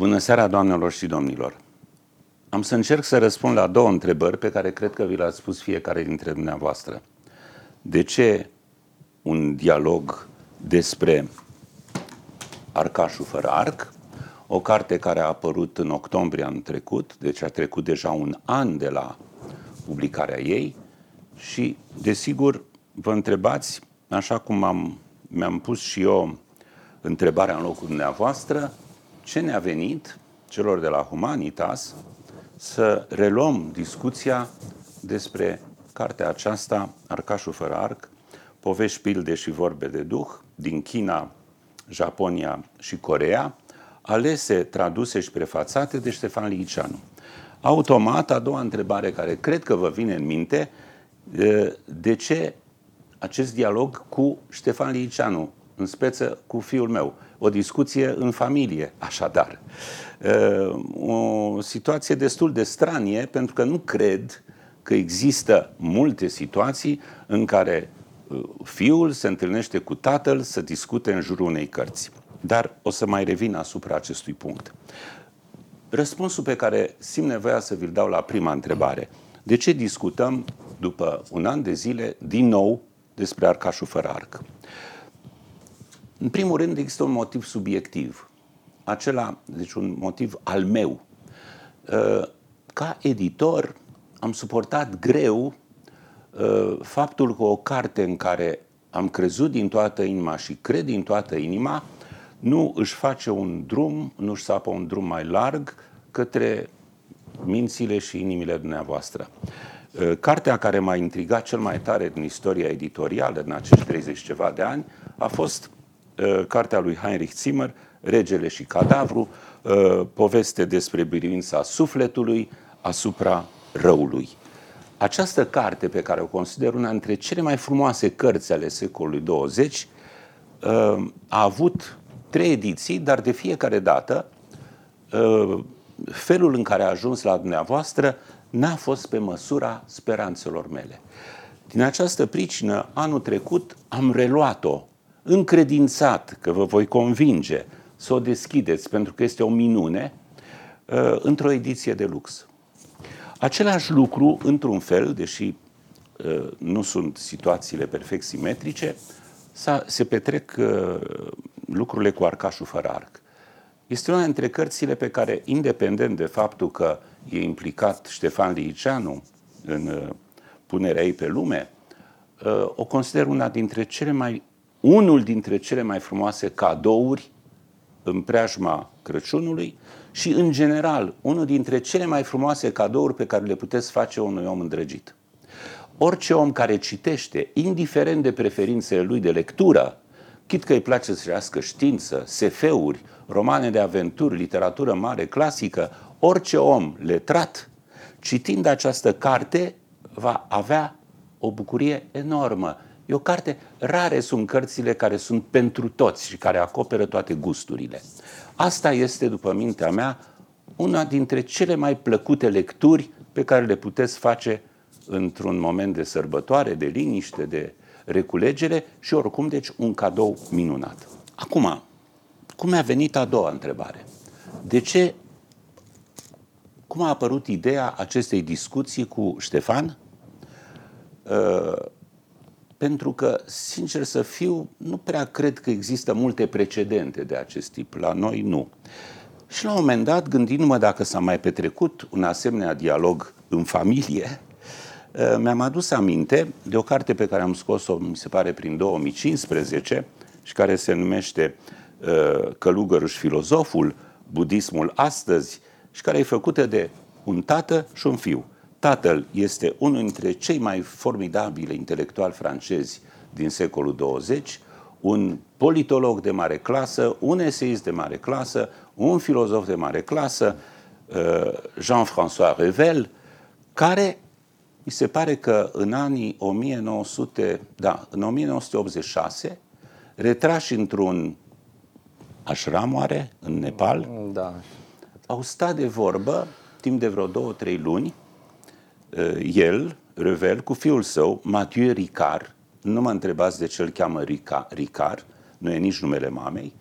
Bună seara, doamnelor și domnilor! Am să încerc să răspund la două întrebări pe care cred că vi le-ați spus fiecare dintre dumneavoastră. De ce un dialog despre Arcașul fără arc, o carte care a apărut în octombrie anul trecut, deci a trecut deja un an de la publicarea ei și, desigur, vă întrebați, așa cum am, mi-am pus și eu întrebarea în locul dumneavoastră, ce ne-a venit celor de la Humanitas să reluăm discuția despre cartea aceasta, Arcașul fără arc, povești, pilde și vorbe de duh, din China, Japonia și Corea, alese, traduse și prefațate de Ștefan Liceanu. Automat, a doua întrebare care cred că vă vine în minte, de ce acest dialog cu Ștefan Liceanu, în speță cu fiul meu? O discuție în familie, așadar. O situație destul de stranie, pentru că nu cred că există multe situații în care uh, fiul se întâlnește cu tatăl să discute în jurul unei cărți. Dar o să mai revin asupra acestui punct. Răspunsul pe care simt nevoia să vi-l dau la prima întrebare. De ce discutăm după un an de zile din nou despre arcașul fără arc? În primul rând există un motiv subiectiv. Acela, deci un motiv al meu. Uh, ca editor am suportat greu uh, faptul că o carte în care am crezut din toată inima și cred din toată inima nu își face un drum, nu își sapă un drum mai larg către mințile și inimile dumneavoastră. Uh, cartea care m-a intrigat cel mai tare din istoria editorială în acești 30 ceva de ani a fost uh, cartea lui Heinrich Zimmer, Regele și Cadavru, poveste despre biruința sufletului asupra răului. Această carte, pe care o consider una dintre cele mai frumoase cărți ale secolului 20, uh, a avut trei ediții, dar de fiecare dată uh, felul în care a ajuns la dumneavoastră n-a fost pe măsura speranțelor mele. Din această pricină, anul trecut am reluat-o, încredințat că vă voi convinge să o deschideți, pentru că este o minune, uh, într-o ediție de lux. Același lucru, într-un fel, deși uh, nu sunt situațiile perfect simetrice, se petrec uh, lucrurile cu arcașul fără arc. Este una dintre cărțile pe care, independent de faptul că e implicat Ștefan Liceanu în uh, punerea ei pe lume, o consider una dintre cele mai, unul dintre cele mai frumoase cadouri în preajma Crăciunului și, în general, unul dintre cele mai frumoase cadouri pe care le puteți face unui om îndrăgit. Orice om care citește, indiferent de preferințele lui de lectură, chit că îi place să trească știință, SF-uri, romane de aventuri, literatură mare, clasică, orice om letrat, citind această carte, va avea o bucurie enormă. E o carte, rare sunt cărțile care sunt pentru toți și care acoperă toate gusturile. Asta este, după mintea mea, una dintre cele mai plăcute lecturi pe care le puteți face într-un moment de sărbătoare, de liniște, de reculegere și oricum, deci, un cadou minunat. Acum, cum a venit a doua întrebare? De ce, cum a apărut ideea acestei discuții cu Ștefan? Uh, pentru că, sincer să fiu, nu prea cred că există multe precedente de acest tip. La noi nu. Și la un moment dat, gândindu-mă dacă s-a mai petrecut un asemenea dialog în familie, eh, mi-am adus aminte de o carte pe care am scos-o, mi se pare, prin 2015 și care se numește eh, Călugărul și filozoful, Budismul astăzi și care e făcută de un tată și un fiu. Tatăl este unul dintre cei mai formidabili intelectuali francezi din secolul 20, un politolog de mare clasă, un eseist de mare clasă, un filozof de mare clasă, uh, Jean-François Revel, care mi se pare că în anii 1900, da, în 1986, retrași într-un așramoare în Nepal, da. au stat de vorbă timp de vreo două, trei luni Uh, el, Revel, cu fiul său, Mathieu Ricard, nu mă întrebați de ce îl cheamă Ricard, nu e nici numele mamei,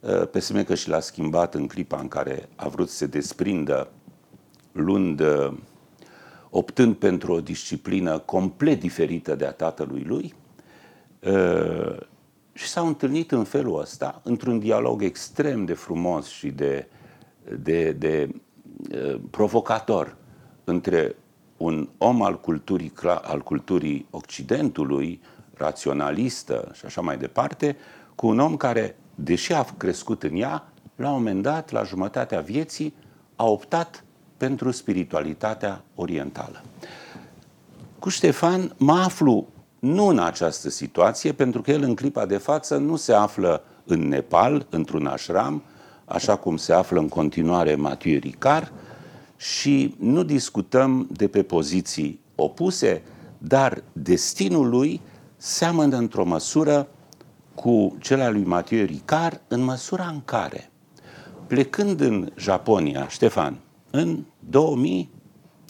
uh, pe semen că și l-a schimbat în clipa în care a vrut să se desprindă, luând, uh, optând pentru o disciplină complet diferită de a tatălui lui, uh, și s-au întâlnit în felul ăsta, într-un dialog extrem de frumos și de, de, de provocator între un om al culturii, al culturii Occidentului, raționalistă și așa mai departe, cu un om care, deși a crescut în ea, la un moment dat, la jumătatea vieții, a optat pentru spiritualitatea orientală. Cu Ștefan mă aflu nu în această situație, pentru că el în clipa de față nu se află în Nepal, într-un ashram, așa cum se află în continuare Mathieu Ricard, și nu discutăm de pe poziții opuse, dar destinul lui seamănă într-o măsură cu cel al lui Mathieu Ricard în măsura în care, plecând în Japonia, Ștefan, în 2000,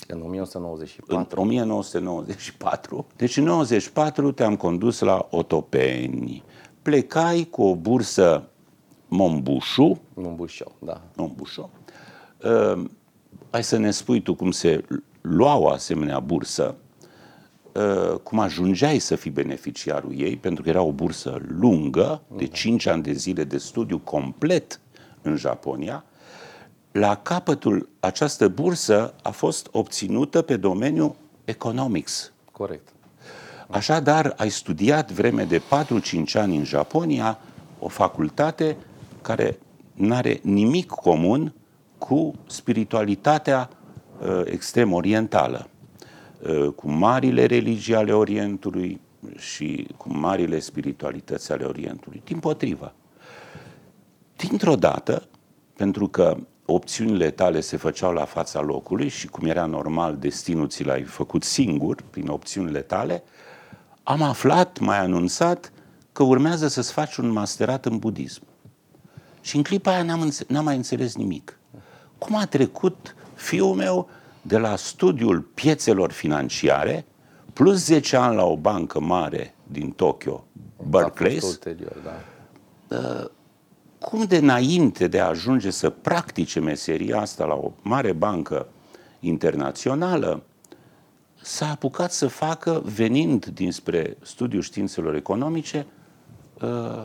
în 1994. În 1994. Deci în 1994 te-am condus la Otopeni. Plecai cu o bursă Mombushu. Mombushu, da. Mombushu. Uh, hai să ne spui tu cum se lua o asemenea bursă, uh, cum ajungeai să fii beneficiarul ei, pentru că era o bursă lungă, de 5 mhm. ani de zile de studiu complet în Japonia. La capătul această bursă a fost obținută pe domeniul economics. Corect. Așadar, ai studiat vreme de 4-5 ani în Japonia o facultate care nu are nimic comun cu spiritualitatea uh, extrem orientală, uh, cu marile religii ale Orientului și cu marile spiritualități ale Orientului. Din potrivă. Dintr-o dată, pentru că opțiunile tale se făceau la fața locului și cum era normal, destinul ți l-ai făcut singur prin opțiunile tale, am aflat, mai anunțat, că urmează să-ți faci un masterat în budism. Și în clipa aia n-am, înțe- n-am mai înțeles nimic cum a trecut fiul meu de la studiul piețelor financiare, plus 10 ani la o bancă mare din Tokyo, Barclays, ulterior, da. Uh, cum de înainte de a ajunge să practice meseria asta la o mare bancă internațională, s-a apucat să facă, venind dinspre studiul științelor economice, uh,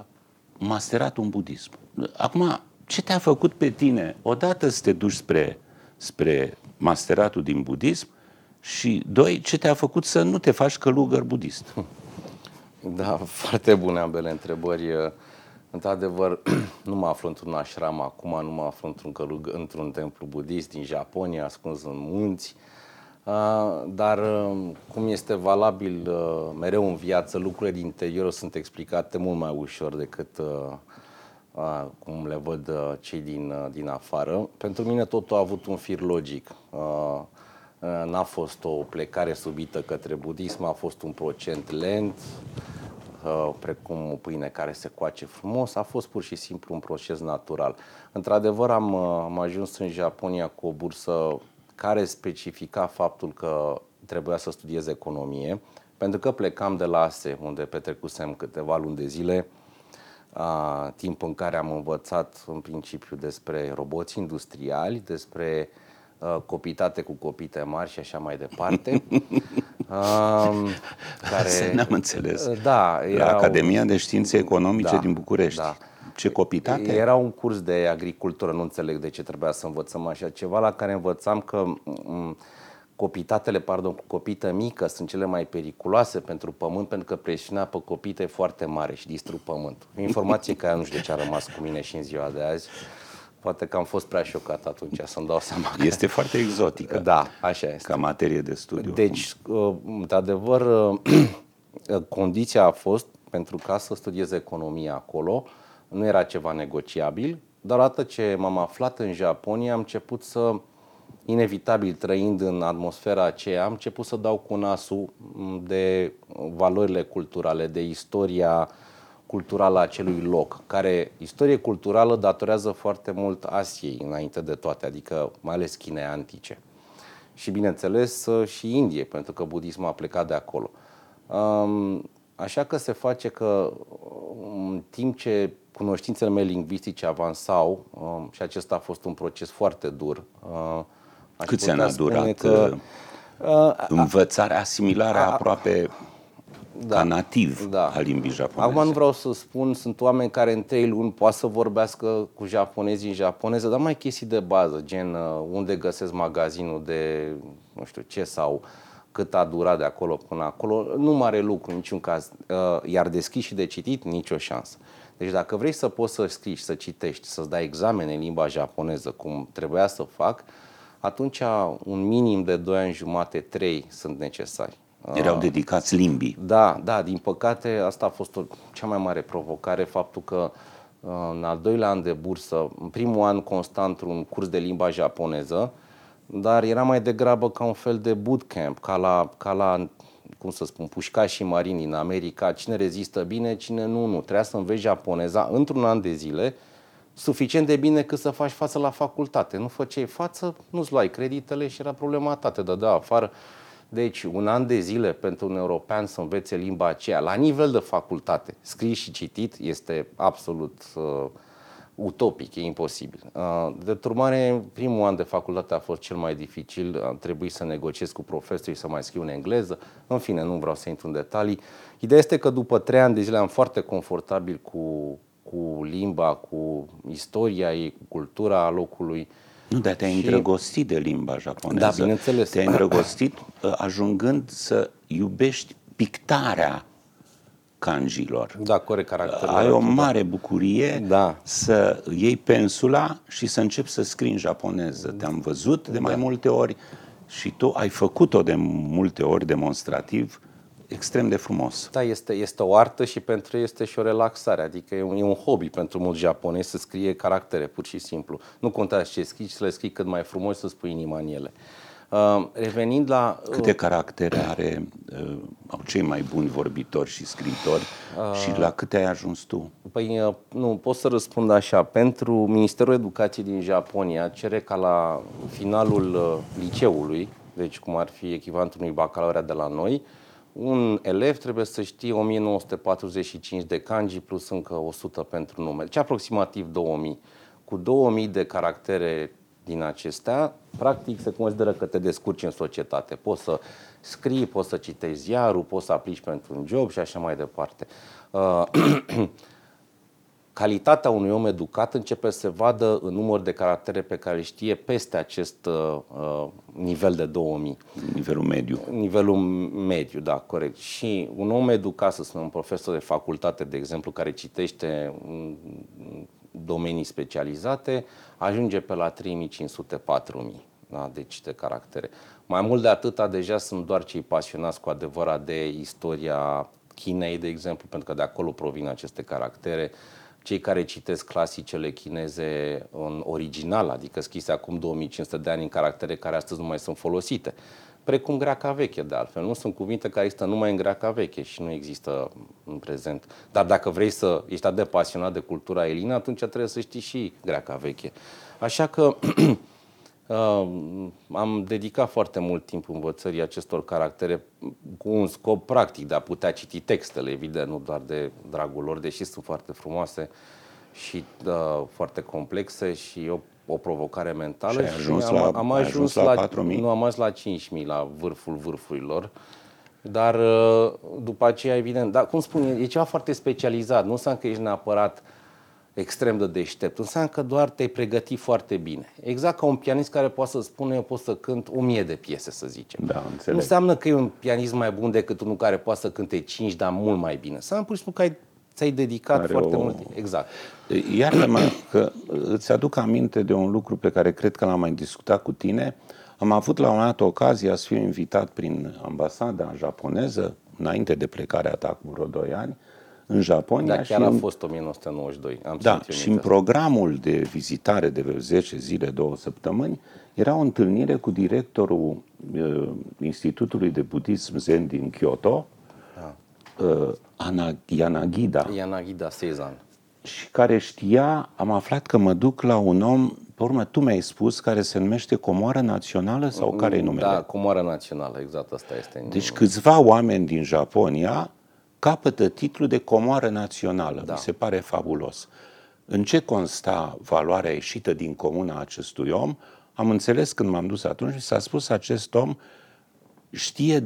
masterat un budism. Acum, ce te-a făcut pe tine odată să te duci spre, spre masteratul din budism și doi, ce te-a făcut să nu te faci călugăr budist? Da, foarte bune ambele întrebări. Într-adevăr, nu mă aflu într-un ashram acum, nu mă aflu într-un, călug, într-un templu budist din Japonia, ascuns în munți, dar cum este valabil mereu în viață, lucrurile din interior sunt explicate mult mai ușor decât cum le văd cei din, din afară. Pentru mine totul a avut un fir logic. N-a fost o plecare subită către budism, a fost un procent lent, precum o pâine care se coace frumos, a fost pur și simplu un proces natural. Într-adevăr, am, am ajuns în Japonia cu o bursă care specifica faptul că trebuia să studiez economie, pentru că plecam de la ASE, unde petrecusem câteva luni de zile, a, timp în care am învățat în principiu despre roboți industriali, despre a, copitate cu copite mari și așa mai departe. Um, care, N-am înțeles. Da, era La Academia de Științe Economice da, din București. Da. Ce copitate? Era un curs de agricultură, nu înțeleg de ce trebuia să învățăm așa ceva, la care învățam că m- copitatele, pardon, cu copită mică sunt cele mai periculoase pentru pământ pentru că presiunea pe copită e foarte mare și distrug pământul. Informație care nu știu de ce a rămas cu mine și în ziua de azi. Poate că am fost prea șocat atunci să-mi dau seama. Că... Este foarte exotică. Da, așa este. Ca materie de studiu. Deci, uh, într-adevăr, uh, condiția a fost pentru ca să studiez economia acolo, nu era ceva negociabil, dar odată ce m-am aflat în Japonia, am început să inevitabil trăind în atmosfera aceea, am început să dau cu nasul de valorile culturale, de istoria culturală a acelui loc, care istorie culturală datorează foarte mult Asiei înainte de toate, adică mai ales Chinei antice. Și bineînțeles și Indie, pentru că budismul a plecat de acolo. Um, Așa că se face că în timp ce cunoștințele mele lingvistice avansau, um, și acesta a fost un proces foarte dur. Uh, aș Câți ani a durat că, uh, învățarea, asimilarea a, aproape da, ca nativ da. al limbii japoneze? Acum nu vreau să spun, sunt oameni care în trei luni poate să vorbească cu japonezii în japoneză, dar mai chestii de bază, gen uh, unde găsesc magazinul de nu știu ce sau cât a durat de acolo până acolo, nu mare lucru, niciun caz. Iar deschis și de citit, nicio șansă. Deci dacă vrei să poți să scrii și să citești, să-ți dai examene în limba japoneză, cum trebuia să fac, atunci un minim de 2 ani jumate, 3 sunt necesari. Erau dedicați limbii. Da, da, din păcate asta a fost o, cea mai mare provocare, faptul că în al doilea an de bursă, în primul an constant un curs de limba japoneză, dar era mai degrabă ca un fel de bootcamp, ca la, ca la cum să spun, pușcașii marini în America, cine rezistă bine, cine nu, nu. Trebuia să înveți japoneza într-un an de zile, suficient de bine cât să faci față la facultate. Nu făceai față, nu-ți luai creditele și era problema ta, te dădea afară. Deci, un an de zile pentru un european să învețe limba aceea, la nivel de facultate, scris și citit, este absolut uh, utopic, e imposibil. Uh, de urmare, primul an de facultate a fost cel mai dificil, a trebuit să negociez cu profesorii să mai scriu în engleză, în fine, nu vreau să intru în detalii. Ideea este că după trei ani de zile am foarte confortabil cu, cu limba, cu istoria ei, cu cultura locului. Nu, dar te-ai și... îndrăgostit de limba japoneză. Da, bineînțeles. Te-ai îndrăgostit uh, ajungând să iubești pictarea kanjilor. Da, corect, caracterul. Ai o mare bucurie da. să iei pensula și să începi să scrii în japoneză. Te-am văzut de mai da. multe ori și tu ai făcut-o de multe ori demonstrativ extrem de frumos. Da, este, este o artă și pentru ei este și o relaxare, adică e un, e un hobby pentru mulți japonezi să scrie caractere, pur și simplu. Nu contează ce scrii, să le scrii cât mai frumos, să spui inima în ele. Uh, revenind la... Uh, Câte caractere are, uh, au cei mai buni vorbitori și scriitori uh, și la câte ai ajuns tu? Păi uh, nu, pot să răspund așa. Pentru Ministerul Educației din Japonia cere ca la finalul uh, liceului, deci cum ar fi echivalentul unui bacalaureat de la noi, un elev trebuie să știe 1945 de kanji plus încă 100 pentru nume, deci aproximativ 2000. Cu 2000 de caractere din acestea, practic se consideră că te descurci în societate. Poți să scrii, poți să citești ziarul, poți să aplici pentru un job și așa mai departe. Uh, calitatea unui om educat începe să se vadă în număr de caractere pe care știe peste acest uh, uh nivel de 2000. Nivelul mediu. Nivelul mediu, da, corect. Și un om educat, să spunem, un profesor de facultate, de exemplu, care citește domenii specializate, ajunge pe la 3500-4000 da? deci de caractere. Mai mult de atâta, deja sunt doar cei pasionați cu adevărat de istoria Chinei, de exemplu, pentru că de acolo provin aceste caractere. Cei care citesc clasicele chineze în original, adică scrise acum 2500 de ani în caractere care astăzi nu mai sunt folosite precum greaca veche de altfel. Nu sunt cuvinte care există numai în greaca veche și nu există în prezent. Dar dacă vrei să ești atât de pasionat de cultura elină, atunci trebuie să știi și greaca veche. Așa că uh, am dedicat foarte mult timp învățării acestor caractere cu un scop practic de a putea citi textele, evident, nu doar de dragul lor, deși sunt foarte frumoase și uh, foarte complexe și eu o provocare mentală și, ai ajuns și am, la, am ajuns, ajuns la, la 4.000? Nu, am ajuns la 5.000, la vârful vârfurilor. Dar uh, după aceea, evident, dar cum spun, e ceva foarte specializat. Nu înseamnă că ești neapărat extrem de deștept. Înseamnă că doar te-ai pregătit foarte bine. Exact ca un pianist care poate să spună, eu pot să cânt o mie de piese, să zicem. Da, înțeleg. Nu înseamnă că e un pianist mai bun decât unul care poate să cânte cinci, dar mult mai bine. Înseamnă pur și simplu că ai ți-ai dedicat Are foarte o... mult timp. Exact. Iartă-mă că îți aduc aminte de un lucru pe care cred că l-am mai discutat cu tine. Am avut la un dat ocazia să fiu invitat prin ambasada japoneză, înainte de plecarea ta cu vreo 2 ani, în Japonia. Da, chiar și a în... fost 1992. Am da, și în programul de vizitare de 10 zile, două săptămăni, era o întâlnire cu directorul uh, Institutului de Budism Zen din Kyoto, uh, Ana, Yanagida. Yanagida Sezan. Și care știa, am aflat că mă duc la un om, pe urmă tu mi-ai spus, care se numește Comoară Națională sau care e numele? Da, Comoară Națională, exact asta este. Deci câțiva oameni din Japonia capătă titlul de comoară națională. Da. Mi se pare fabulos. În ce consta valoarea ieșită din comuna acestui om? Am înțeles când m-am dus atunci și s-a spus acest om știe 22.000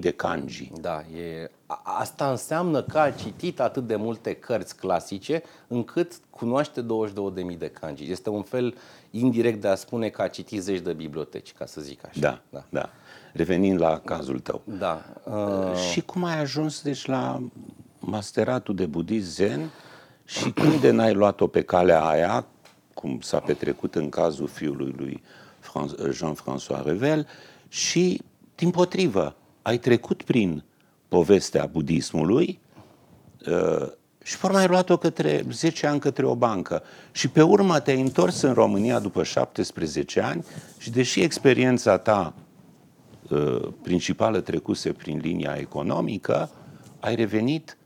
de kanji. Da, e, a- asta înseamnă că a citit atât de multe cărți clasice încât cunoaște 22.000 de kanji. Este un fel indirect de a spune că a citit zeci de biblioteci, ca să zic așa. Da, da. da. Revenind la cazul tău. Da. Uh, Și cum ai ajuns deci la masteratul de budism zen și cum de n-ai luat-o pe calea aia, cum s-a petrecut în cazul fiului lui Fran- Jean-François Revel și, din potrivă, ai trecut prin povestea budismului uh, și pe urmă ai luat-o către 10 ani către o bancă și pe urmă te-ai întors în România după 17 ani și deși experiența ta uh, principală trecuse prin linia economică, ai revenit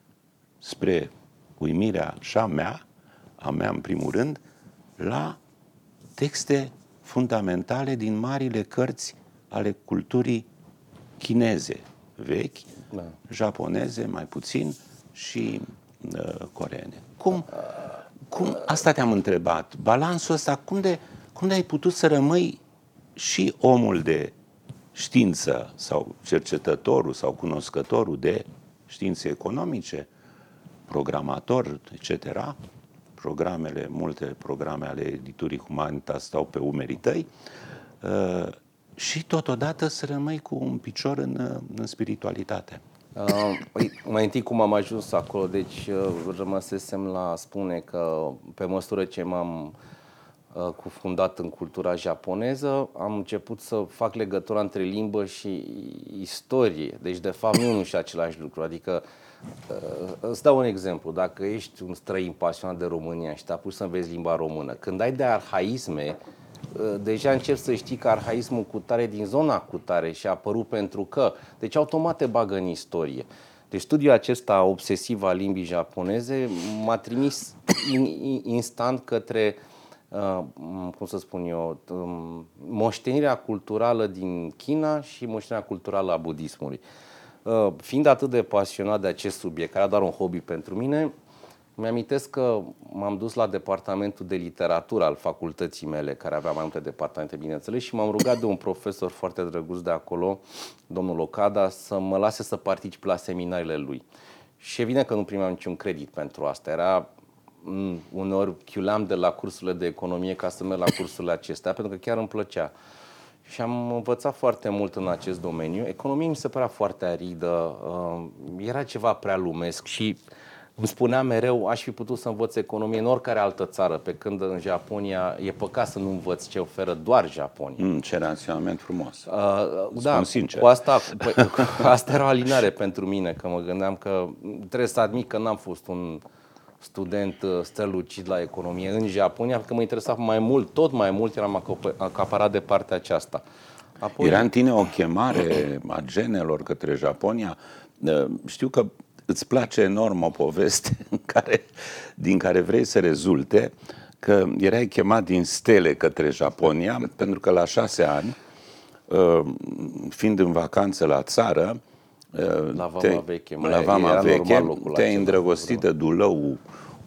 spre uimirea și a mea, a mea în primul rând, la texte fundamentale din marile cărți ale culturii chineze vechi, Da. japoneze mai puțin și uh, coreene. Cum, cum, asta te-am întrebat, balansul ăsta, cum de, cum de ai putut să rămâi și omul de știință sau cercetătorul sau cunoscătorul de științe economice, programator, etc., programele, multe programe ale editurii Humanitas stau pe umerii tăi, uh, și totodată să rămâi cu un picior în, uh, în spiritualitate. Uh, păi, mai întâi cum am ajuns acolo, deci uh, rămăsesem la a spune că pe măsură ce m-am uh, cufundat în cultura japoneză, am început să fac legătura între limbă și istorie. Deci, de fapt, nu e unul și același lucru. Adică, uh, îți dau un exemplu. Dacă ești un străin pasionat de România și te apuci să înveți limba română, când ai de arhaisme, uh, deja încep să știi că arhaismul cu tare din zona cu tare și a apărut pentru că. Deci automat te bagă în istorie. Deci studiul acesta obsesiv al limbii japoneze m-a trimis in, in, instant către, uh, cum să spun eu, um, moștenirea culturală din China și moștenirea culturală a budismului. Uh, fiind atât de pasionat de acest subiect, care era doar un hobby pentru mine, mi-amintesc că m-am dus la departamentul de literatură al facultății mele, care avea mai multe departamente, bineînțeles, și m-am rugat de un profesor foarte drăguț de acolo, domnul Locada, să mă lase să particip la seminariile lui. Și evident că nu primeam niciun credit pentru asta. Era m, uneori chiuleam de la cursurile de economie ca să merg la cursurile acestea, pentru că chiar îmi plăcea. Și am învățat foarte mult în acest domeniu. Economia mi se părea foarte aridă, uh, era ceva prea lumesc și îmi spunea mereu, aș fi putut să învăț economie în oricare altă țară, pe când în Japonia e păcat să nu învăț ce oferă doar Japonia. Mm, ce raționament frumos. Uh, da, sincer. cu asta, păi, cu asta era o alinare pentru mine, că mă gândeam că trebuie să admit că n-am fost un student uh, strălucit la economie în Japonia, că mă interesa mai mult, tot mai mult eram acop- acaparat de partea aceasta. Apoi, Era în tine o chemare a genelor către Japonia. Uh, Știu că îți place enorm o poveste în care, din care vrei să rezulte că erai chemat din stele către Japonia, pentru că la șase ani, uh, fiind în vacanță la țară, uh, La Vama Veche, mai la Vama era normal Veche, locul te-ai acela. îndrăgostit de dulăul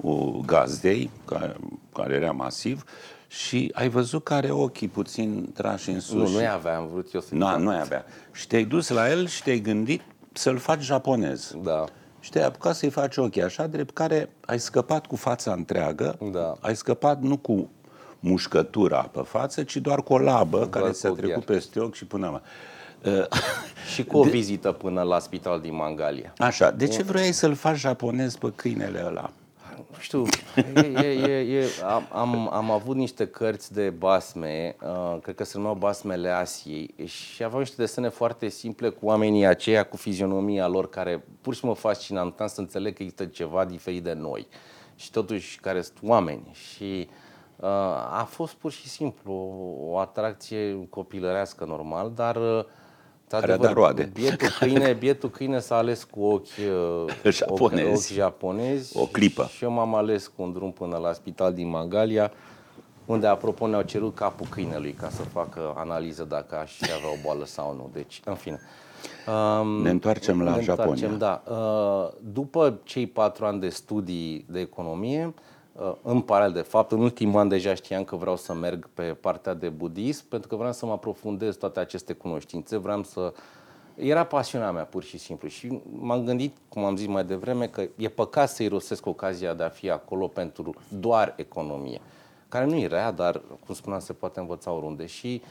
uh, gazdei, care, care era masiv, și ai văzut că are ochii puțin trași în sus. nu, și- nu avea, am vrut eu să nu, nu avea. Și te-ai dus la el și te-ai gândit să-l faci japonez. Da. Și te-ai apucat să-i faci ochii așa, drept care ai scăpat cu fața întreagă, Da. ai scăpat nu cu mușcătura pe față, ci doar cu o labă care cu ți-a ochiar. trecut peste ochi și până la... Și cu o vizită până la spital din Mangalia. Așa, de ce vrei să-l faci japonez pe câinele ăla? Nu știu, e, e, e, e, am, am, am avut niște cărți de basme, uh, cred că se numeau Basmele Asiei, și aveau niște desene foarte simple cu oamenii aceia, cu fizionomia lor, care pur și simplu mă fascina, nu puteam să înțeleg că există ceva diferit de noi. Și totuși care sunt oameni. Și uh, a fost pur și simplu o, o atracție copilărească normal, dar uh, Care a dat roade. Bietul câine, bietul câine s-a ales cu ochi, uh, Japonezi. ochi, ochi japonezi. O clipă. Și eu m-am ales cu un drum până la spital din Mangalia, unde, apropo, ne-au cerut capul câinelui ca să facă analiză dacă aș avea o boală sau nu. Deci, în fine. Um, ne întoarcem la ne Japonia. Întoarcem, da. Uh, după cei patru ani de studii de economie, uh, în paralel, de fapt, în ultimul an deja știam că vreau să merg pe partea de budism, pentru că vreau să mă aprofundez toate aceste cunoștințe, vreau să... Era pasiunea mea, pur și simplu. Și m-am gândit, cum am zis mai devreme, că e păcat să irosesc ocazia de a fi acolo pentru doar economie, care nu e rea, dar, cum spuneam, se poate învăța oriunde. Și uh,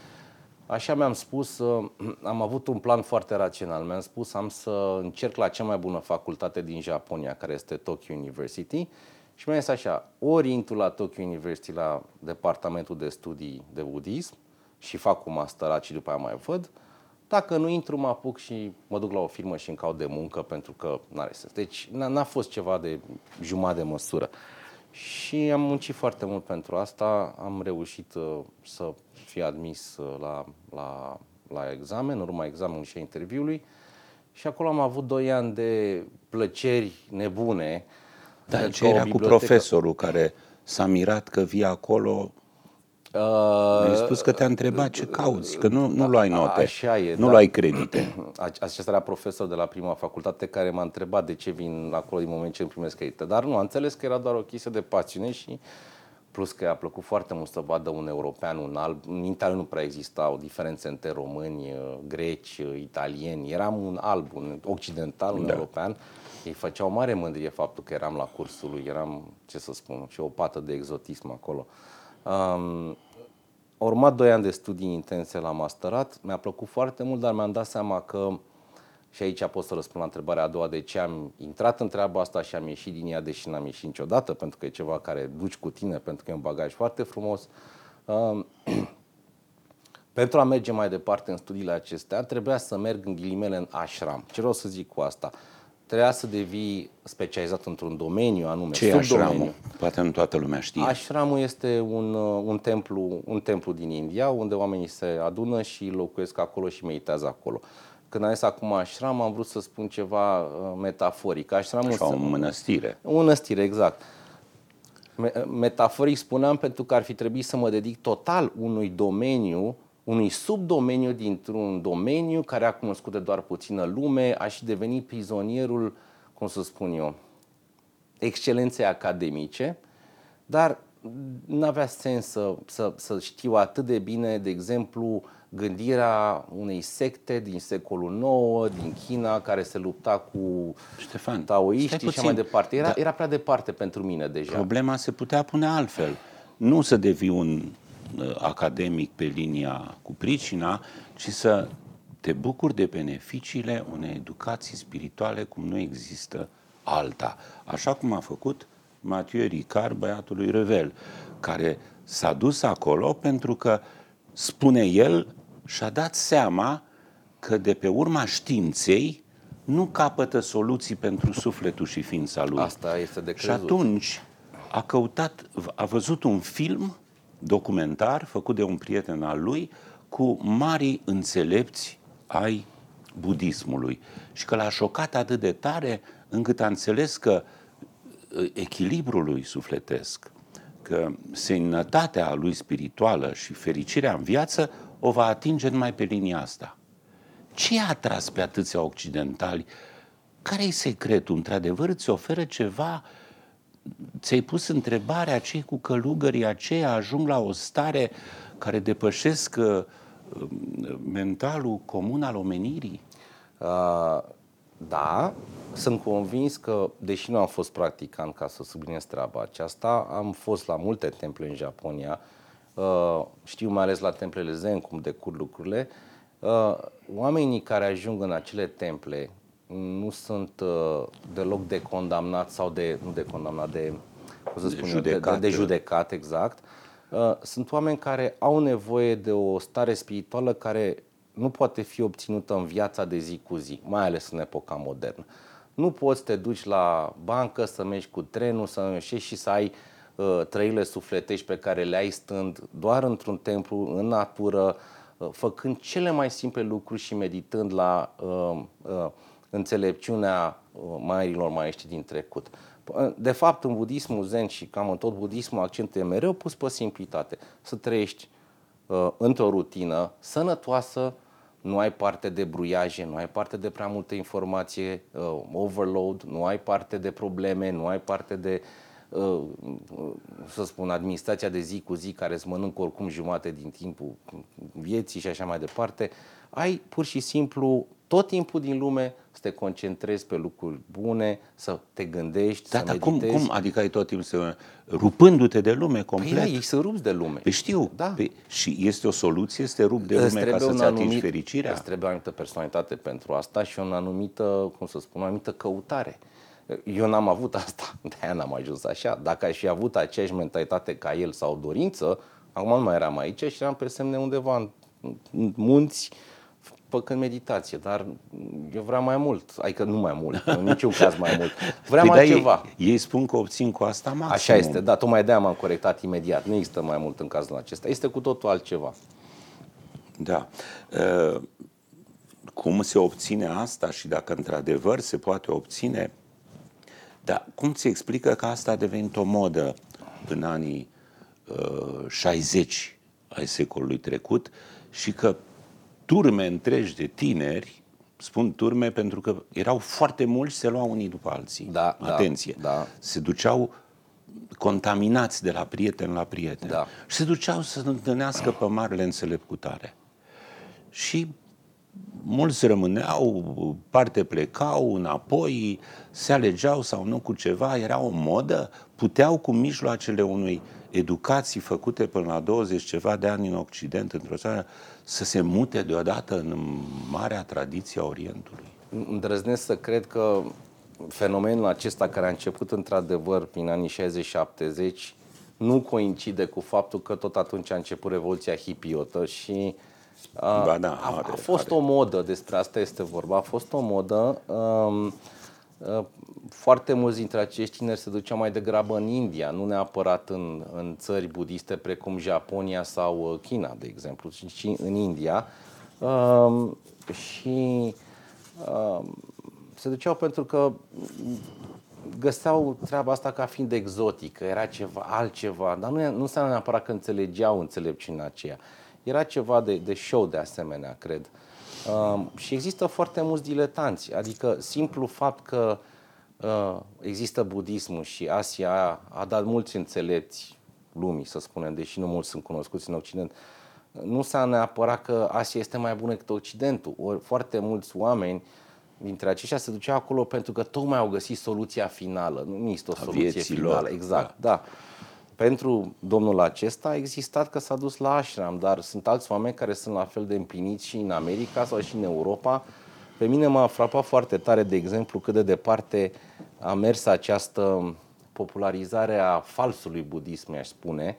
Așa mi-am spus, uh, am avut un plan foarte rațional. Mi-am spus am să încerc la cea mai bună facultate din Japonia, care este Tokyo University, și mi-a zis așa, ori intru la Tokyo University la departamentul de studii de budism și fac un masterat și după aia mai văd, dacă nu intru, mă apuc și mă duc la o firmă și îmi caut de muncă pentru că nu are sens. Deci n-a fost ceva de jumătate de măsură. Și am muncit foarte mult pentru asta, am reușit uh, să fi admis uh, la, la, la examen, în urma examenului și a interviului. Și acolo am avut doi ani de plăceri nebune. Da, ce era cu profesorul care s-a mirat că vii acolo Uh, Mi-ai spus că te-a întrebat ce cauți, că nu, nu luai note, așa e, nu da. luai credite. Acesta era profesor de la prima facultate care m-a întrebat de ce vin acolo din moment ce îmi primesc credite. Dar nu, am înțeles că era doar o chestie de pasiune și plus că a plăcut foarte mult să vadă un european, un alb. În Italia nu prea existau diferențe între români, uh, greci, uh, italieni. Eram un alb, un occidental, un da. european. Ei făceau mare mândrie faptul că eram la cursul lui, eram, ce să spun, și o pată de exotism acolo. Um, urmat doi ani de studii intense la masterat, mi-a plăcut foarte mult, dar mi-am dat seama că și aici pot să răspund la întrebarea a doua de ce am intrat în treaba asta și am ieșit din ea, deși n-am ieșit niciodată, pentru că e ceva care duci cu tine, pentru că e un bagaj foarte frumos. Uh, pentru a merge mai departe în studiile acestea, trebuia să merg în ghilimele în ashram. Ce vreau să zic cu asta? Trebuia să devii specializat într-un domeniu anume. Ce e ashramul? Poate nu toată lumea știe. Ashramul este un, uh, un, templu, un templu din India, unde oamenii se adună și locuiesc acolo și meditează acolo. Când am zis acum ashram, am vrut să spun ceva uh, metaforic. Ashramul Așa, o mănăstire. O mănăstire, exact. Metaforic spuneam pentru că ar fi trebuit să mă dedic total unui domeniu, unui subdomeniu dintr-un domeniu care a cunoscut de doar puțină lume, aș deveni prizonierul, cum să spun eu, excelenței academice, dar nu avea sens să, să, să știu atât de bine, de exemplu, gândirea unei secte din secolul IX, din China, care se lupta cu Ștefan, taoiști și așa mai departe. Era, da. era prea departe pentru mine deja. Problema se putea pune altfel. Nu să devii un uh, academic pe linia cu pricina, ci să te bucuri de beneficiile unei educații spirituale cum nu există alta. Așa cum a făcut Mathieu Ricard, băiatul lui Revel, care s-a dus acolo pentru că, spune el, și-a dat seama că de pe urma științei nu capătă soluții pentru sufletul și ființa lui. Asta este de crezut. Și atunci a căutat, a văzut un film documentar făcut de un prieten al lui cu mari înțelepți ai budismului și că l-a șocat atât de tare încât a înțeles că ă, echilibrul lui sufletesc, că sănătatea lui spirituală și fericirea în viață o va atinge numai pe linia asta. Ce a atras pe atâția occidentali? Care e secretul? Într-adevăr îți oferă ceva? Ți-ai pus întrebarea, cei cu călugării aceia ajung la o stare care depășesc uh, mentalul comun al omenirii? Uh, da, sunt convins că, deși nu am fost practicant ca să subliniez treaba aceasta, am fost la multe temple în Japonia, Uh, știu mai ales la templele zen cum decur lucrurile, uh, oamenii care ajung în acele temple nu sunt uh, deloc de condamnat sau de, nu de condamnat, de, cum să spun, de, judecat. de, de judecat, exact. Sunt oameni care au nevoie de o stare spirituală care nu poate fi obținută în viața de zi cu zi, mai ales în epoca modernă. Nu poți să te duci la bancă, să mergi cu trenul, să ieși și să ai uh, Uh, trăile sufletești pe care le ai stând doar într-un templu, în natură, uh, făcând cele mai simple lucruri și meditând la uh, uh, înțelepciunea uh, marilor maiești din trecut. De fapt, în budismul zen și cam în tot budismul, accentul e mereu pus pe simplitate. Să trăiești uh, într-o rutină sănătoasă, nu ai parte de bruiaje, nu ai parte de prea multă informație, uh, overload, nu ai parte de probleme, nu ai parte de, uh, să spun, administrația de zi cu zi care îți mănâncă oricum jumate din timpul vieții și așa mai departe. Ai pur și simplu tot timpul din lume să te concentrezi pe lucruri bune, să te gândești, da, să dar meditezi. cum, cum? Adică ai tot timpul să... rupându-te de lume complet? Păi, ei să rupți de lume. Păi știu. Da. Păi, și este o soluție să te rup de Îți lume ca trebuie să-ți un atingi anumit, fericirea? Îți trebuie o anumită personalitate pentru asta și o anumită, cum să spun, o anumită căutare. Eu n-am avut asta, de-aia n-am ajuns așa. Dacă aș fi avut aceeași mentalitate ca el sau dorință, acum nu mai eram aici și eram pe semne undeva în, în munți, făcând meditație, dar eu vreau mai mult, adică nu mai mult, în niciun caz mai mult. Vreau păi mai da, ceva. Ei, ei spun că obțin cu asta maxim. Așa este, da, tocmai de-aia m-am corectat imediat. Nu există mai mult în cazul acesta. Este cu totul altceva. Da. Uh, cum se obține asta și dacă într-adevăr se poate obține, dar cum ți explică că asta a devenit o modă în anii uh, 60 ai secolului trecut și că turme întregi de tineri, spun turme pentru că erau foarte mulți, se luau unii după alții. Da, da, Atenție. da. Se duceau contaminați de la prieten la prieten. Da. Și se duceau să întâlnească pe marele înțelepcutare. Și mulți rămâneau, parte plecau înapoi, se alegeau sau nu cu ceva, era o modă, puteau cu mijloacele unui educații făcute până la 20 ceva de ani în Occident, într-o țară, să se mute deodată în marea tradiție a Orientului. Îndrăznesc să cred că fenomenul acesta care a început într-adevăr prin anii 60-70 nu coincide cu faptul că tot atunci a început Revoluția Hipiotă și a, Ba da, a, are, a fost are. o modă, despre asta este vorba, a fost o modă. Um, uh, foarte mulți dintre acești tineri se duceau mai degrabă în India, nu neapărat în, în țări budiste precum Japonia sau uh, China, de exemplu, ci ci în India. Um, și um, se duceau pentru că găseau treaba asta ca fiind exotică, era ceva altceva, dar nu, nu înseamnă neapărat că înțelegeau înțelepciunea aceea. Era ceva de, de show de asemenea, cred. Um, și există foarte mulți diletanți, adică simplu fapt că uh, există budismul și Asia a, a dat mulți înțelepți lumii, să spunem, deși nu mulți sunt cunoscuți în Occident, nu înseamnă neapărat că Asia este mai bună decât Occidentul. Ori foarte mulți oameni dintre aceștia se duceau acolo pentru că tocmai au găsit soluția finală. Nu există o A soluție vieții finală. lor, Exact, da. Pentru domnul acesta a existat că s-a dus la ashram, dar sunt alți oameni care sunt la fel de împliniți și în America sau și în Europa. Pe mine m-a frapat foarte tare, de exemplu, cât de departe a mers această popularizare a falsului budism, mi-aș spune,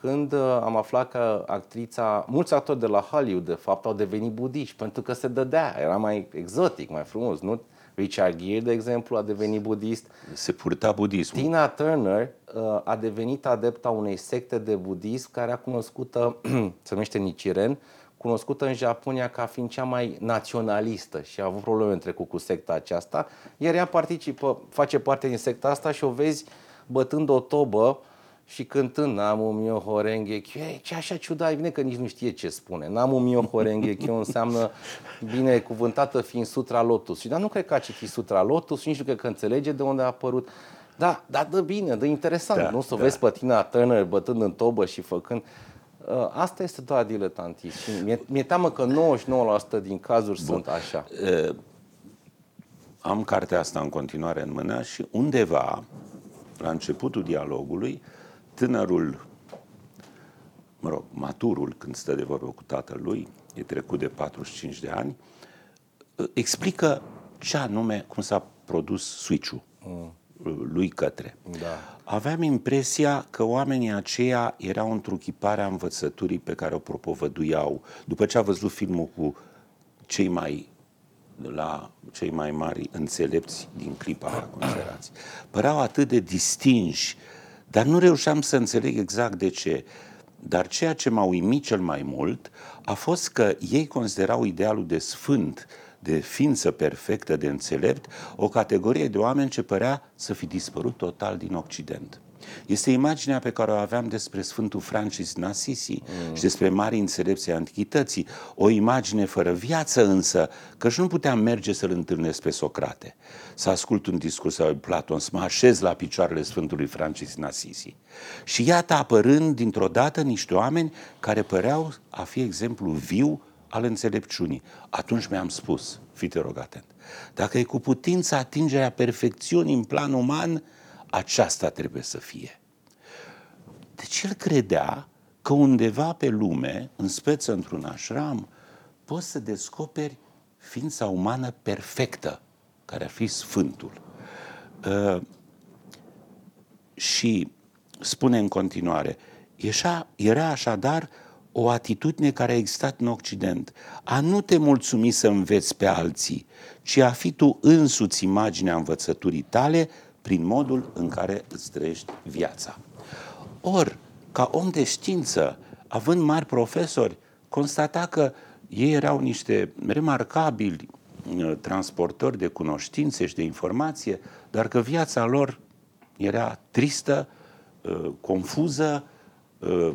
când uh, am aflat că actrița, mulți actori de la Hollywood, de fapt, au devenit budiști, pentru că se dădea, era mai exotic, mai frumos, nu? Richard Gere, de exemplu, a devenit budist. Se purta budismul. Tina Turner uh, a devenit adepta unei secte de budism care a cunoscută, se numește Nichiren, cunoscută în Japonia ca fiind cea mai naționalistă și a avut probleme în trecut cu secta aceasta, iar ea participă, face parte din secta asta și o vezi bătând o tobă și cântând Namu Mio Horenge Kyo. Ei, ce așa ciudat, e bine că nici nu știe ce spune. Namu Mio Horenge Kyo înseamnă binecuvântată fiind Sutra Lotus. Și dar nu cred că a citit Sutra Lotus și nici nu cred că înțelege de unde a apărut. Da, dar dă bine, dă interesant, Da, nu? Să da. vezi pe Tina Turner bătând în tobă și făcând... Uh, Asta este doar diletantism. Și mi-e, mi-e teamă că 99% din cazuri Bun. sunt așa. Am cartea asta în continuare în mână și undeva, la începutul dialogului, tânărul, mă rog, maturul, când stă de vorbă cu tatălui, e trecut de 45 de ani, explică ce anume, cum s-a produs switch-ul lui către. Da. Aveam impresia că oamenii aceia erau întruchiparea învățăturii pe care o propovăduiau. După ce a văzut filmul cu cei mai la cei mai mari înțelepți din clipa aia considerați. Păreau atât de distinși, dar nu reușeam să înțeleg exact de ce. Dar ceea ce m-a uimit cel mai mult a fost că ei considerau idealul de sfânt, de ființă perfectă, de înțelept, o categorie de oameni ce părea să fi dispărut total din Occident. Este imaginea pe care o aveam despre Sfântul Francis Nasisi mm. și despre mari înțelepții antichității. O imagine fără viață însă, că nu puteam merge să-l întâlnesc pe Socrate, să ascult un discurs al lui Platon, să mă așez la picioarele Sfântului Francis Nasisi. Și iată apărând dintr-o dată niște oameni care păreau a fi exemplu viu al înțelepciunii. Atunci mi-am spus, fii te rog atent, dacă e cu putință atingerea perfecțiunii în plan uman, aceasta trebuie să fie. Deci el credea că undeva pe lume, în speță într-un așram, poți să descoperi ființa umană perfectă, care ar fi Sfântul. Uh, și spune în continuare, era așadar o atitudine care a existat în Occident, a nu te mulțumi să înveți pe alții, ci a fi tu însuți imaginea învățăturii tale prin modul în care îți trăiești viața. Or, ca om de știință, având mari profesori, constata că ei erau niște remarcabili uh, transportori de cunoștințe și de informație, dar că viața lor era tristă, uh, confuză, uh,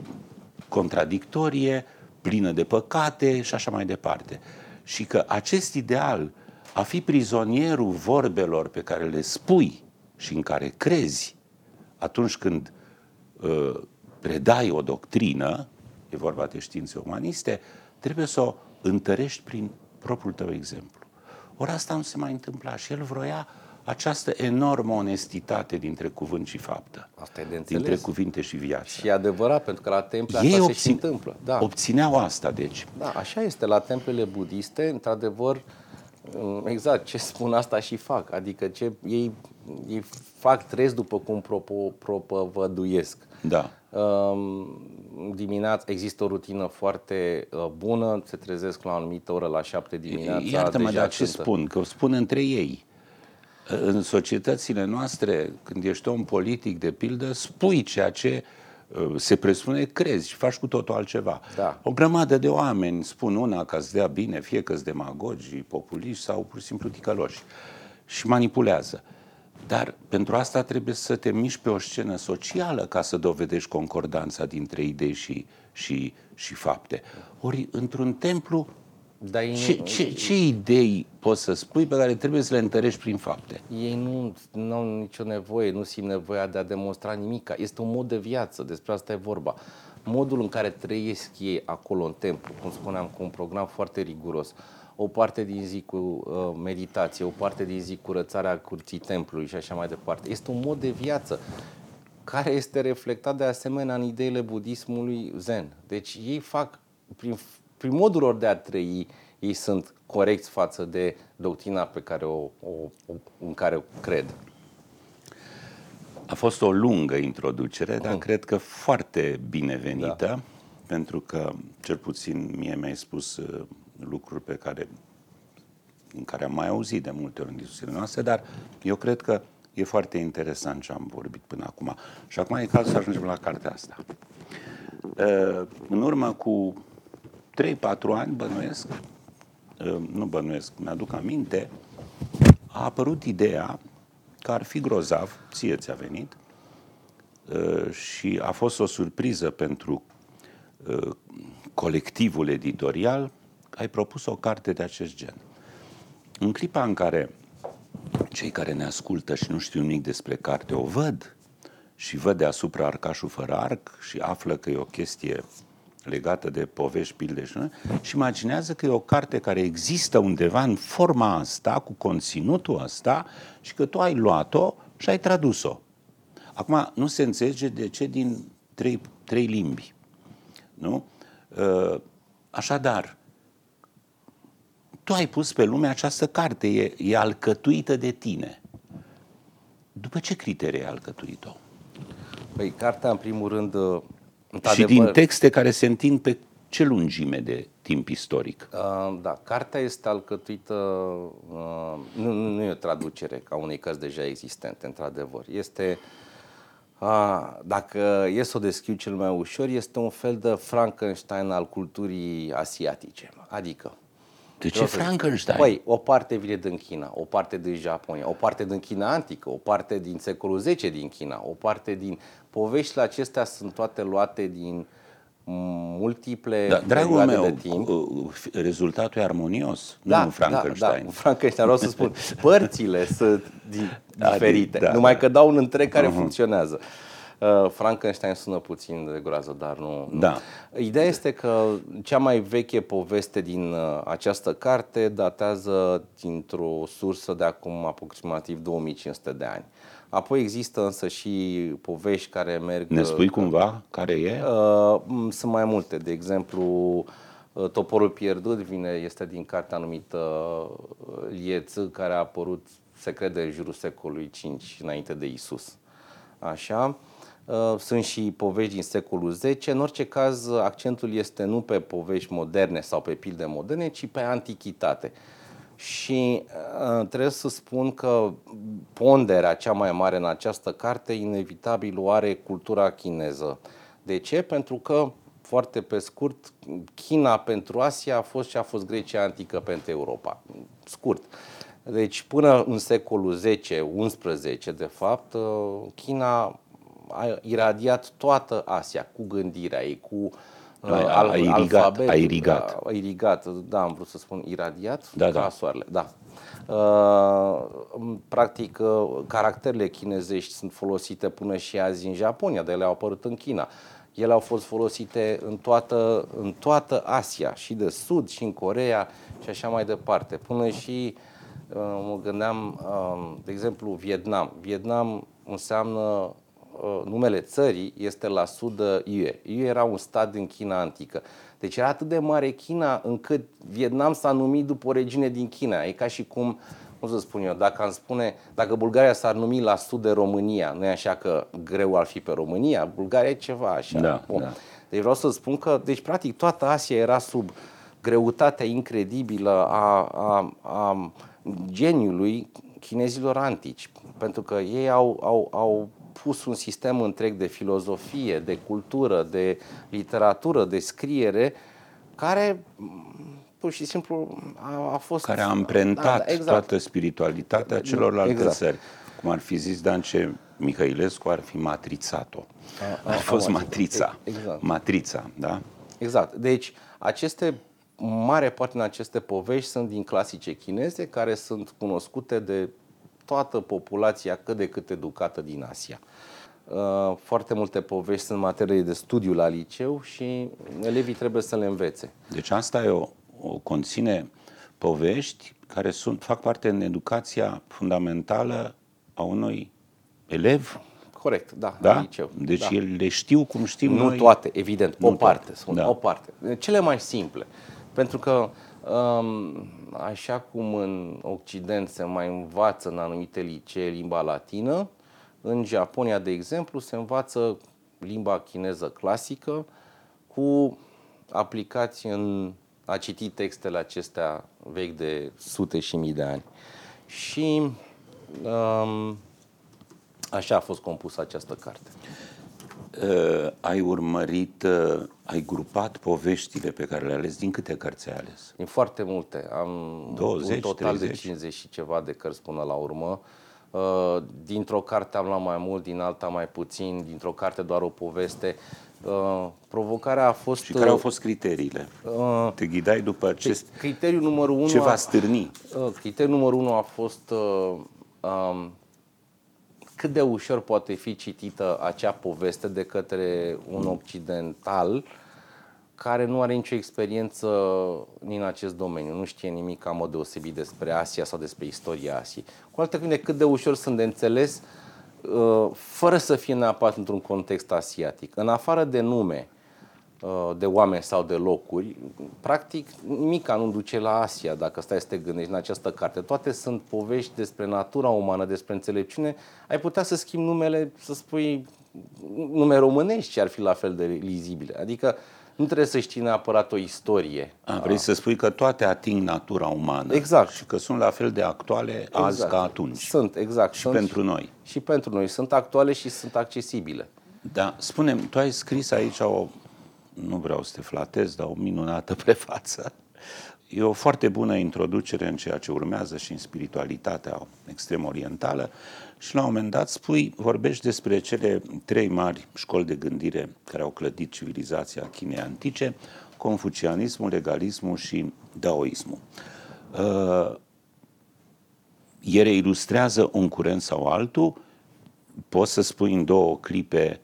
contradictorie, plină de păcate și așa mai departe. Și că acest ideal a fi prizonierul vorbelor pe care le spui și în care crezi atunci când uh, predai o doctrină, e vorba de științe umaniste, trebuie să o întărești prin propriul tău exemplu. Ori asta nu se mai întâmpla și el vroia această enormă onestitate dintre cuvânt și faptă. Asta e de înțeles. Dintre cuvinte și viață. Și e adevărat, pentru că la temple Ei asta obțin, se întâmplă. Da. Obțineau asta, deci. Da, așa este. La templele budiste, într-adevăr, exact ce spun asta și fac. Adică ce ei, ei fac, trăiesc după cum propo, propovăduiesc. Da. Um, dimineața există o rutină foarte uh, bună, se trezesc la o anumită oră la șapte dimineața. Iartă-mă, dar ce spun? Că spun între ei în societățile noastre, când ești om politic, de pildă, spui ceea ce uh, se presupune, crezi și faci cu totul altceva. Da. O grămadă de oameni spun una ca să dea bine, fie că sunt demagogi, populiști sau pur și simplu ticăloși și manipulează. Dar pentru asta trebuie să te miști pe o scenă socială ca să dovedești concordanța dintre idei și, și, și fapte. Ori într-un templu dar ei ce, nu, ce, ce idei poți să spui pe care trebuie să le întărești prin fapte? Ei nu, nu au nicio nevoie, nu simt nevoia de a demonstra nimic. Este un mod de viață, despre asta e vorba. Modul în care trăiesc ei acolo în templu, cum spuneam, cu un program foarte riguros, o parte din zi cu uh, meditație, o parte din zi curățarea curții templului și așa mai departe. Este un mod de viață care este reflectat de asemenea în ideile budismului zen. Deci ei fac prin prin modul lor de a trăi, ei sunt corecți față de doctrina pe care o, o, o, în care o cred. A fost o lungă introducere, dar uh-huh. cred că foarte binevenită, da. pentru că, cel puțin, mie mi-ai spus uh, lucruri pe care, în care am mai auzit de multe ori în discuțiile noastre, dar eu cred că e foarte interesant ce am vorbit până acum. Și acum e cazul să ajungem la cartea asta. Uh, în urmă cu 3-4 ani, bănuiesc, ă, nu bănuiesc, mi-aduc aminte, a apărut ideea că ar fi grozav, ție ți-a venit, ă, și a fost o surpriză pentru ă, colectivul editorial, ai propus o carte de acest gen. În clipa în care cei care ne ascultă și nu știu nimic despre carte o văd și văd deasupra arcașul fără arc și află că e o chestie legată de povești, pilde și și imaginează că e o carte care există undeva în forma asta, cu conținutul ăsta și că tu ai luat-o și ai tradus-o. Acum, nu se înțelege de ce din trei, trei limbi. Nu? Ă, așadar, tu ai pus pe lume această carte, e, e alcătuită de tine. După ce criterii ai alcătuit-o? Păi, cartea, în primul rând, și din texte care se întind pe ce lungime de timp istoric? Uh, da, cartea este alcătuită, uh, nu, nu e o traducere ca unei cărți deja existente, într-adevăr. Este, uh, dacă e să o descriu cel mai ușor, este un fel de Frankenstein al culturii asiatice. Adică, De ce Frankenstein? Păi, o parte vine din China, o parte din Japonia, o parte din China antică, o parte din secolul X din China, o parte din... Poveștile acestea sunt toate luate din multiple da, dragul meu, de timp. rezultatul e armonios, da, nu Frankenstein. Da, da, Frankenstein, vreau să spun, părțile sunt da, diferite, da, numai da. că dau un întreg care uh-huh. funcționează. Uh, Frankenstein sună puțin de groază, dar nu, nu. Da. Ideea este că cea mai veche poveste din uh, această carte datează dintr-o sursă de acum aproximativ 2500 de ani. Apoi există însă și povești care merg... Ne spui uh, cumva care e? Uh, sunt mai multe. De exemplu, uh, Toporul pierdut vine, este din cartea numită uh, Lieță, care a apărut, se crede, în jurul secolului 5 înainte de Isus. Așa. Uh, sunt și povești din secolul X. În orice caz, accentul este nu pe povești moderne sau pe pilde moderne, ci pe antichitate. Și uh, trebuie să spun că ponderea cea mai mare în această carte inevitabil o are cultura chineză. De ce? Pentru că, foarte pe scurt, China pentru Asia a fost și a fost Grecia antică pentru Europa. Scurt. Deci până în secolul 10-11, de fapt, uh, China a iradiat toată Asia cu gândirea ei, cu uh, a, a irigat, a irigat. A irigat, da, am vrut să spun iradiat, da, ca da. soarele, da. Uh, practic, uh, caracterele chinezești sunt folosite până și azi în Japonia, de ele au apărut în China. Ele au fost folosite în toată, în toată Asia, și de Sud, și în Corea, și așa mai departe. Până și, uh, mă gândeam, uh, de exemplu, Vietnam. Vietnam înseamnă Uh, numele țării este la sud de Yue. Yue era un stat din China antică. Deci era atât de mare China încât Vietnam s-a numit după o regiune din China. E ca și cum, cum să spun eu, dacă am spune, dacă Bulgaria s-ar numi la sud de România, nu e așa că greu ar fi pe România, Bulgaria e ceva așa. Da, Bun. da. Deci vreau să spun că, deci practic toată Asia era sub greutatea incredibilă a, a, a geniului chinezilor antici, pentru că ei au, au, au pus un sistem întreg de filozofie, de cultură, de literatură, de scriere, care pur și simplu a, a fost... Care a amprentat da, da, exact. toată spiritualitatea celorlalte exact. țări. Cum ar fi zis Dance Mihailescu, ar fi matrițat-o. A, a, a fost a, matrița. Exact. Matrița, da? Exact. Deci, aceste mare parte din aceste povești sunt din clasice chineze, care sunt cunoscute de toată populația cât de cât educată din Asia. Uh, foarte multe povești sunt materie de studiu la liceu și elevii trebuie să le învețe. Deci asta e o, o conține povești care sunt, fac parte în educația fundamentală a unui elev Corect, da, da? la liceu. Deci da. el le știu cum știm Nu noi. toate, evident, nu o parte, toate. spun, da. o parte. Cele mai simple. Pentru că um, așa cum în Occident se mai învață în anumite licee limba latină, în Japonia, de exemplu, se învață limba chineză clasică cu aplicații în a citi textele acestea vechi de sute și mii de ani. Și um, așa a fost compusă această carte. Uh, ai urmărit, uh, ai grupat poveștile pe care le-ai ales. Din câte cărți ai ales? Din foarte multe. Am 20, un total 30? de 50 și ceva de cărți până la urmă. Uh, dintr-o carte am luat mai mult, din alta mai puțin, dintr-o carte doar o poveste. Uh, provocarea a fost... Și care au fost criteriile? Uh, Te ghidai după acest... Criteriul numărul unu... Ce va a- stârni? Uh, Criteriul numărul unu a fost uh, um, cât de ușor poate fi citită acea poveste de către un occidental care nu are nicio experiență din acest domeniu, nu știe nimic în mod deosebit despre Asia sau despre istoria Asiei. Cu alte cuvinte, cât de ușor sunt de înțeles uh, fără să fie neapărat într-un context asiatic. În afară de nume, uh, de oameni sau de locuri, practic nimic nu duce la Asia, dacă stai să te gândești în această carte. Toate sunt povești despre natura umană, despre înțelepciune. Ai putea să schimbi numele, să spui nume românești ce ar fi la fel de lizibile. Adică nu trebuie să știi neapărat o istorie. A, vrei să spui că toate ating natura umană. Exact. Și că sunt la fel de actuale azi Exact. ca atunci. Sunt, exact. Și sunt pentru noi. Și pentru noi. Sunt actuale și sunt accesibile. Da, spune tu ai scris aici o, nu vreau să te flatez, dar o minunată prefață. E o foarte bună introducere în ceea ce urmează și în spiritualitatea extrem orientală și la un moment dat spui, vorbești despre cele trei mari școli de gândire care au clădit civilizația Chinei antice, confucianismul, legalismul și daoismul. Uh, ele ilustrează un curent sau altul, poți să spui în două clipe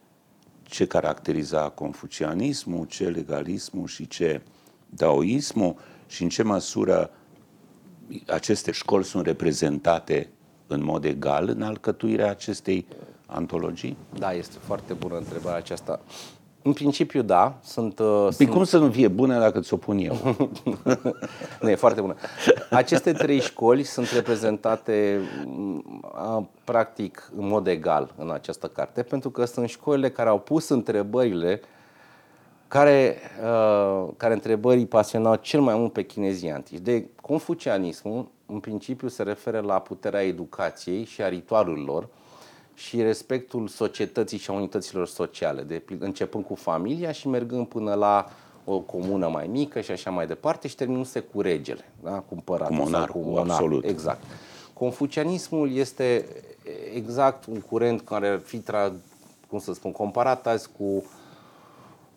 ce caracteriza confucianismul, ce legalismul și ce daoismul și în ce măsură aceste școli sunt reprezentate în mod egal în alcătuirea acestei antologii? Da, este foarte bună întrebarea aceasta. În principiu, da. Sunt, uh, păi sunt... cum să nu fie bună dacă ți-o pun eu? nu, e foarte bună. Aceste trei școli sunt reprezentate mm, practic în mod egal în această carte, pentru că sunt școlile care au pus întrebările care, uh, care întrebări pasionau cel mai mult pe chinezii antici. De confucianismul, în principiu, se referă la puterea educației și a ritualurilor, și respectul societății și a unităților sociale, de, începând cu familia și mergând până la o comună mai mică și așa mai departe și terminându-se cu regele, da? cu împăratul cu monarh, cu monarh. absolut. Exact. Confucianismul este exact un curent care ar fi, tra, cum să spun, comparat azi cu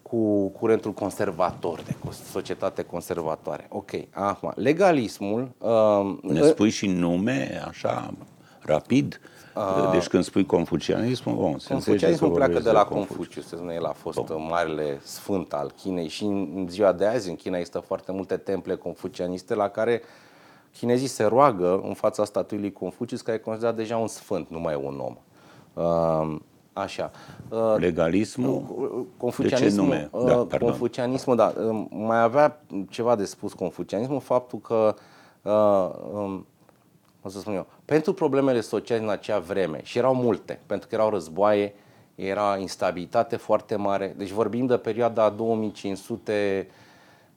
cu curentul conservator, de societate conservatoare. Ok, acum, legalismul... Uh, ne spui și nume, așa, rapid? Uh, deci când spui confucianismul, bun, se Confucianismul pleacă de la Confuciu, se spune, el a fost bun. marele sfânt al Chinei și în ziua de azi în China există foarte multe temple confucianiste la care chinezii se roagă în fața statuii lui Confucius, care e considerat deja un sfânt, nu mai un om. Uh, Așa. Uh, Legalismul? Confucianismul, de ce nume? Da, pardon. Confucianismul, da. Mai avea ceva de spus confucianismul, faptul că um, o să spun eu, pentru problemele sociale în acea vreme, și erau multe, pentru că erau războaie, era instabilitate foarte mare, deci vorbim de perioada 2500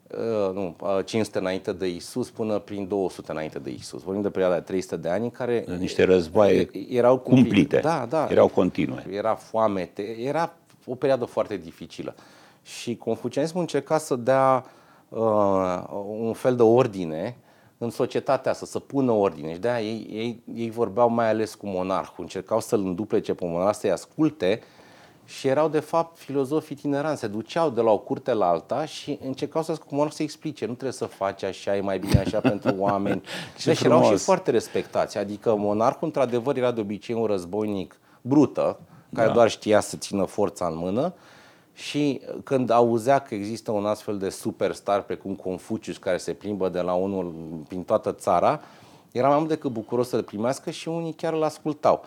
uh, nu, 500 uh, înainte de Isus până prin 200 înainte de Isus. Vorbim de perioada de 300 de ani în care niște războaie erau cumplite, cumplite. Da, da. Erau continue. Era foamete, era o perioadă foarte dificilă. Și Confucianismul încerca să dea uh, un fel de ordine în societatea asta, să pună ordine. Și de-aia ei, ei, ei vorbeau mai ales cu monarhul, încercau să-l înduplece pe monarh, să-i asculte și erau de fapt filozofi itineranți, se duceau de la o curte la alta și încercau să cu monarh să explice, nu trebuie să faci așa, e mai bine așa pentru oameni. deci frumos. erau și foarte respectați, adică monarhul într-adevăr era de obicei un războinic brută, care da. doar știa să țină forța în mână, și când auzea că există un astfel de superstar precum Confucius care se plimbă de la unul prin toată țara, era mai mult decât bucuros să-l primească și unii chiar îl ascultau.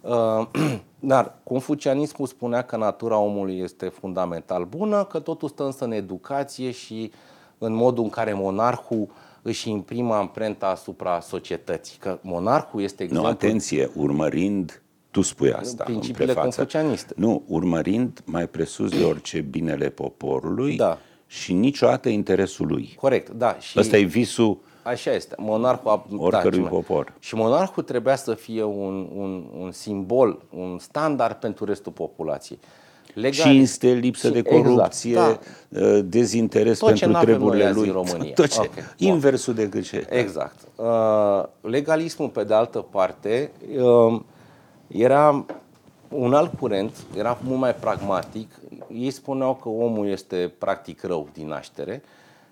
Uh, dar confucianismul spunea că natura omului este fundamental bună, că totul stă însă în educație și în modul în care monarhul își imprimă amprenta asupra societății. Că monarhul este exemplu... Nu, atenție, urmărind tu spui asta Principiile confucianiste. Nu, urmărind mai presus de orice binele poporului da. și niciodată interesul lui. Corect, da. Și Ăsta e visul Așa este. Monarhul, oricărui da, popor. Și monarhul trebuia să fie un, un, un simbol, un standard pentru restul populației. Legal... Cinste, lipsă de exact, corupție, exact, da. dezinteres Tot pentru treburile lui. În România. Tot ce, okay, inversul de ce. Exact. Uh, legalismul, pe de altă parte, uh, era un alt curent, era mult mai pragmatic. Ei spuneau că omul este practic rău din naștere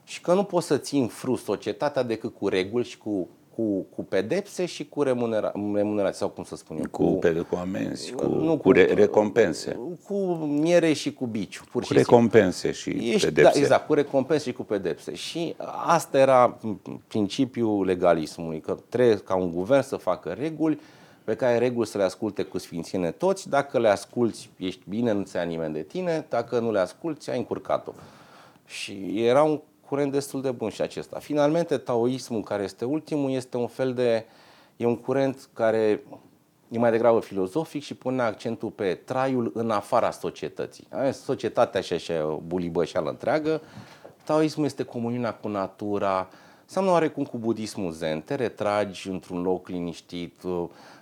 și că nu poți să ții în fru societatea decât cu reguli și cu, cu, cu pedepse și cu remunera, remunerație, sau cum să spun eu. Cu, cu, cu amenzi, cu, nu, cu re, recompense. Cu miere și cu biciu, pur cu și recompense și Ești, pedepse. Da, exact, cu recompense și cu pedepse. Și asta era principiul legalismului, că trebuie ca un guvern să facă reguli pe care reguli să le asculte cu sfințenie toți. Dacă le asculți, ești bine, nu ți a nimeni de tine. Dacă nu le asculți, ai încurcat-o. Și era un curent destul de bun și acesta. Finalmente, taoismul, care este ultimul, este un fel de... E un curent care e mai degrabă filozofic și pune accentul pe traiul în afara societății. Societatea și așa bulibășeală întreagă. Taoismul este comuniunea cu natura, Seamănă oarecum cu budismul zen, te retragi într-un loc liniștit,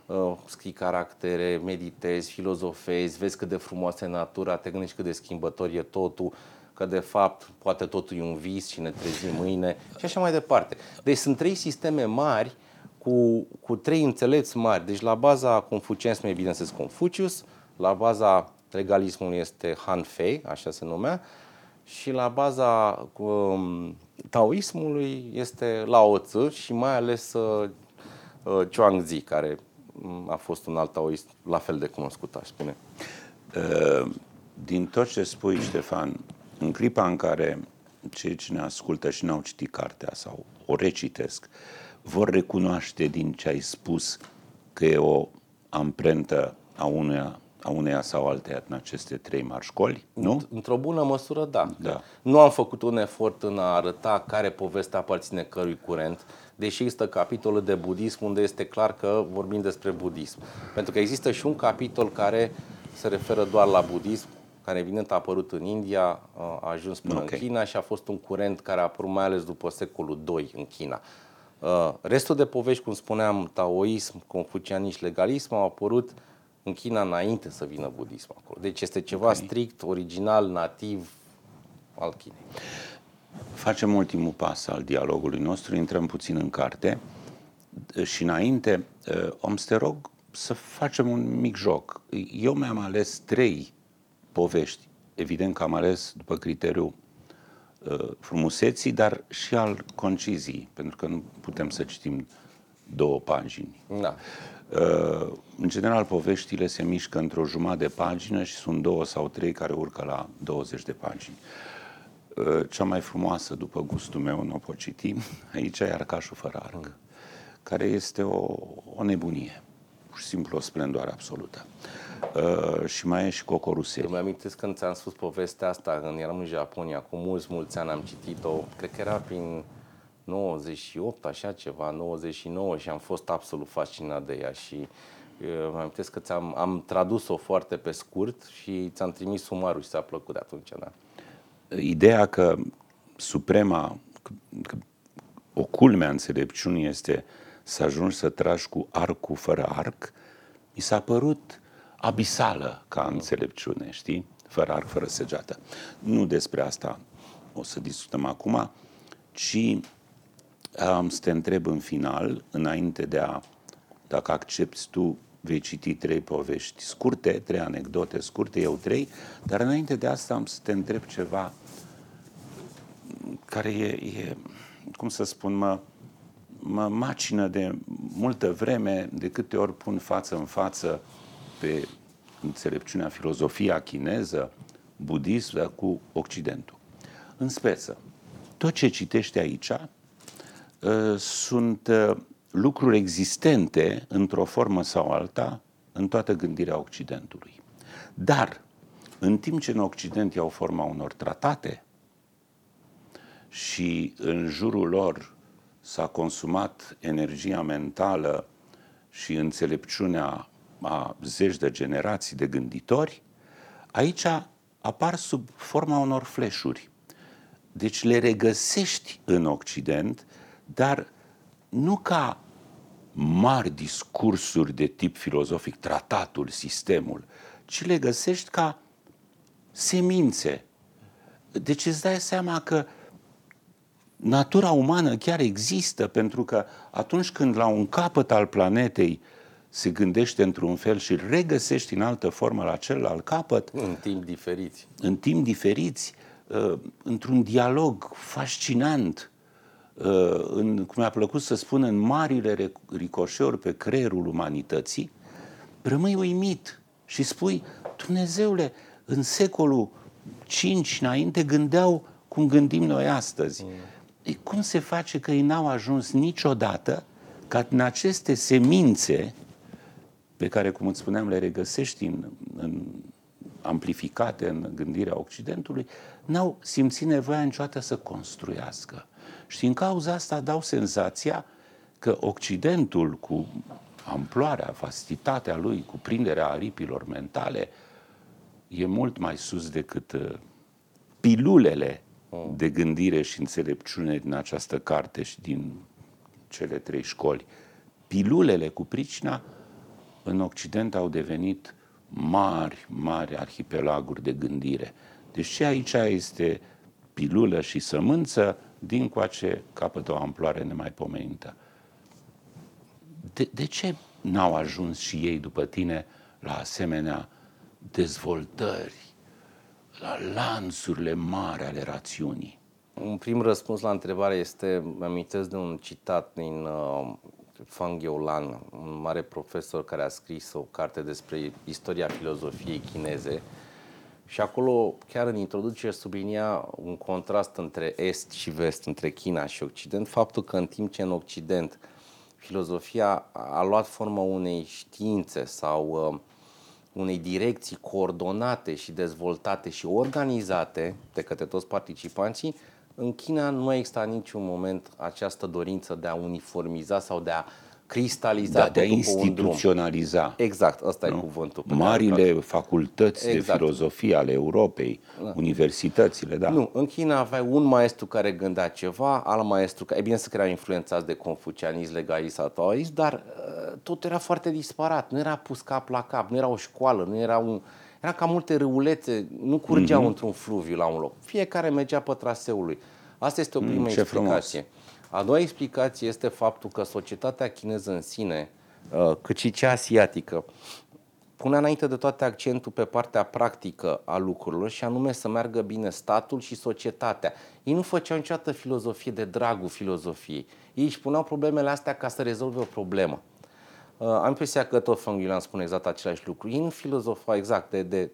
uh, uh, scrii caractere, meditezi, filozofezi, vezi cât de frumoasă e natura, te gândești cât de schimbător e totul, că de fapt poate totul e un vis și ne trezim mâine și așa mai departe. Deci sunt trei sisteme mari cu, cu trei înțelepți mari. Deci la baza confucianismului, bineînțeles, Confucius, la baza legalismului este Han Fei, așa se numea, și la baza um, taoismului este Lao Tzu și mai ales uh, uh, Chuang care um, a fost un alt taoist la fel de cunoscut, aș spune. Uh, din tot ce spui, Ștefan, în clipa în care cei ce ne ascultă și n-au citit cartea sau o recitesc, vor recunoaște din ce ai spus că e o amprentă a uneia a uneia sau alteia în aceste trei mari școli, nu? Într-o bună măsură, da. da. Nu am făcut un efort în a arăta care poveste aparține cărui curent, deși există capitolul de budism unde este clar că vorbim despre budism. Pentru că există și un capitol care se referă doar la budism, care evident a apărut în India, a ajuns până okay. în China și a fost un curent care a apărut mai ales după secolul II în China. Restul de povești, cum spuneam, taoism, confucianism, legalism, au apărut în China înainte să vină budism acolo. Deci este ceva okay. strict, original, nativ al Chinei. Facem ultimul pas al dialogului nostru, intrăm puțin în carte și înainte om să te rog să facem un mic joc. Eu mi-am ales trei povești. Evident că am ales după criteriul uh, frumuseții, dar și al concizii, pentru că nu putem să citim două pagini. Da. Uh, în general, poveștile se mișcă într-o jumătate de pagină și sunt două sau trei care urcă la 20 de pagini. Uh, cea mai frumoasă, după gustul meu, nu o pot citi, aici e Arcașul fără arc, mm. care este o, o nebunie, pur și simplu o splendoare absolută. Uh, și mai e și Cocorusel. Eu mi-amintesc când ți-am spus povestea asta, când eram în Japonia, cu mulți, mulți ani am citit-o, cred că era prin 98, așa ceva, 99 și am fost absolut fascinat de ea și uh, mă amintesc că ți-am, am tradus-o foarte pe scurt și ți-am trimis sumarul și ți-a plăcut de atunci, da. Ideea că suprema, că o culme a înțelepciunii este să ajungi să tragi cu arcul fără arc, mi s-a părut abisală ca înțelepciune, știi? Fără arc, fără săgeată. Nu despre asta o să discutăm acum, ci am să te întreb în final, înainte de a, dacă accepti tu, vei citi trei povești scurte, trei anecdote scurte, eu trei, dar înainte de asta am să te întreb ceva care e, e cum să spun, mă, mă macină de multă vreme, de câte ori pun față în față pe înțelepciunea, filozofia chineză, budism, cu Occidentul. În speță, tot ce citești aici uh, sunt uh, lucruri existente într-o formă sau alta în toată gândirea Occidentului. Dar, în timp ce în Occident iau forma unor tratate și în jurul lor s-a consumat energia mentală și înțelepciunea a zeci de generații de gânditori, aici apar sub forma unor fleșuri. Deci le regăsești în Occident, dar nu ca mari discursuri de tip filozofic, tratatul, sistemul, ci le găsești ca semințe. Deci îți dai seama că natura umană chiar există, pentru că atunci când la un capăt al planetei se gândește într-un fel și regăsești în altă formă la celălalt capăt. În timp diferiți. În timp diferiți, uh, într-un dialog fascinant, uh, în, cum mi-a plăcut să spun, în marile ricoșeuri pe creierul umanității, rămâi uimit și spui, Dumnezeule, în secolul 5 înainte gândeau cum gândim noi astăzi. Mm. E, cum se face că ei n-au ajuns niciodată ca în aceste semințe pe care, cum îți spuneam, le regăsești în, în amplificate în gândirea Occidentului, n-au simțit nevoia niciodată să construiască. Și în cauza asta dau senzația că Occidentul, cu amploarea, vastitatea lui, cu prinderea aripilor mentale, e mult mai sus decât uh, pilulele de gândire și înțelepciune din această carte și din cele trei școli. Pilulele cu pricina în Occident au devenit mari, mari arhipelaguri de gândire. Deci aici este pilulă și sămânță, din coace capătă o amploare nemaipomenită. De, de ce n-au ajuns și ei după tine la asemenea dezvoltări, la lanțurile mari ale rațiunii? Un prim răspuns la întrebare este, mă amintesc de un citat din uh, Fang Youlan, un mare profesor care a scris o carte despre istoria filozofiei chineze și acolo, chiar în introducere, sublinia un contrast între Est și Vest, între China și Occident, faptul că în timp ce în Occident filozofia a luat forma unei științe sau uh, unei direcții coordonate și dezvoltate și organizate de către toți participanții, în China nu există în niciun moment această dorință de a uniformiza sau de a cristaliza da, de a instituționaliza. Exact, ăsta nu? e cuvântul. Marile facultăți exact. de filozofie ale Europei, da. universitățile, da. Nu, în China aveai un maestru care gândea ceva, alt maestru, care, e bine să creau influențați de confucianism, legalism sau taoism, dar uh, tot era foarte disparat, nu era pus cap la cap, nu era o școală, nu era un... Era ca multe râulețe, nu curgeau mm-hmm. într-un fluviu la un loc. Fiecare mergea pe traseul lui. Asta este o primă mm, explicație. Frumos. A doua explicație este faptul că societatea chineză în sine, uh, cât și cea asiatică, pune înainte de toate accentul pe partea practică a lucrurilor și anume să meargă bine statul și societatea. Ei nu făceau niciodată filozofie de dragul filozofiei. Ei își puneau problemele astea ca să rezolve o problemă. Uh, am impresia că tot Feng spune exact același lucru. Ei nu filozofau exact de, de,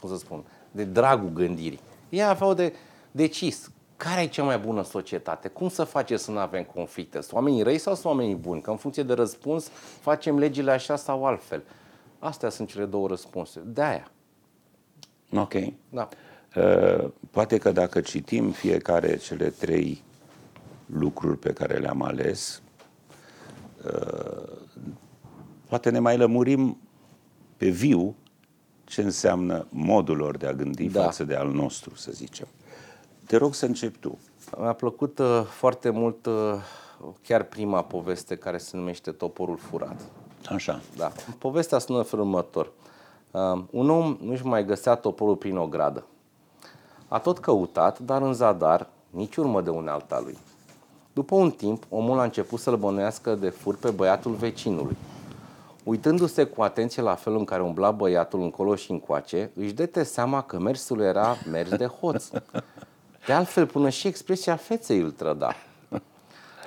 cum să spun, de dragul gândirii. Ei aveau de decis care e cea mai bună societate? Cum să face să nu avem conflicte? Sunt oamenii răi sau sunt oamenii buni? Că în funcție de răspuns facem legile așa sau altfel. Astea sunt cele două răspunsuri. De aia. Ok. Da. Uh, poate că dacă citim fiecare cele trei lucruri pe care le-am ales, uh, poate ne mai lămurim pe viu ce înseamnă modul lor de a gândi da. față de al nostru, să zicem. Te rog să începi tu. Mi-a plăcut uh, foarte mult uh, chiar prima poveste care se numește Toporul furat. Așa. Da. Povestea sună în felul următor. Uh, un om nu-și mai găsea toporul prin o gradă. A tot căutat, dar în zadar, nici urmă de unealta lui. După un timp, omul a început să-l bănuiască de fur pe băiatul vecinului. Uitându-se cu atenție la felul în care umbla băiatul încolo și încoace, își dete seama că mersul era mers de hoț. De altfel, până și expresia feței îl trăda.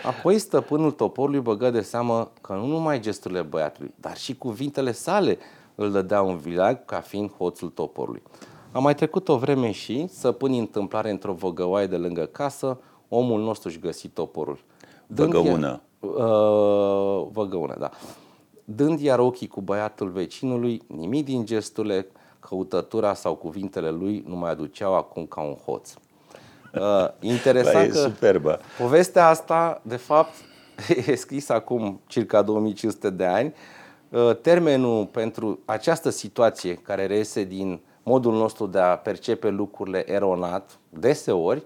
Apoi stăpânul toporului băgă de seamă că nu numai gesturile băiatului, dar și cuvintele sale îl dădea un vilag ca fiind hoțul toporului. A mai trecut o vreme și, săpâni întâmplare într-o văgăoaie de lângă casă, omul nostru își găsi toporul. Văgăună. Uh, văgăună, da. Dând iar ochii cu băiatul vecinului, nimic din gesturile, căutătura sau cuvintele lui nu mai aduceau acum ca un hoț. Uh, interesant că superbă. povestea asta, de fapt, e scrisă acum circa 2500 de ani. Uh, termenul pentru această situație care reiese din modul nostru de a percepe lucrurile eronat, deseori,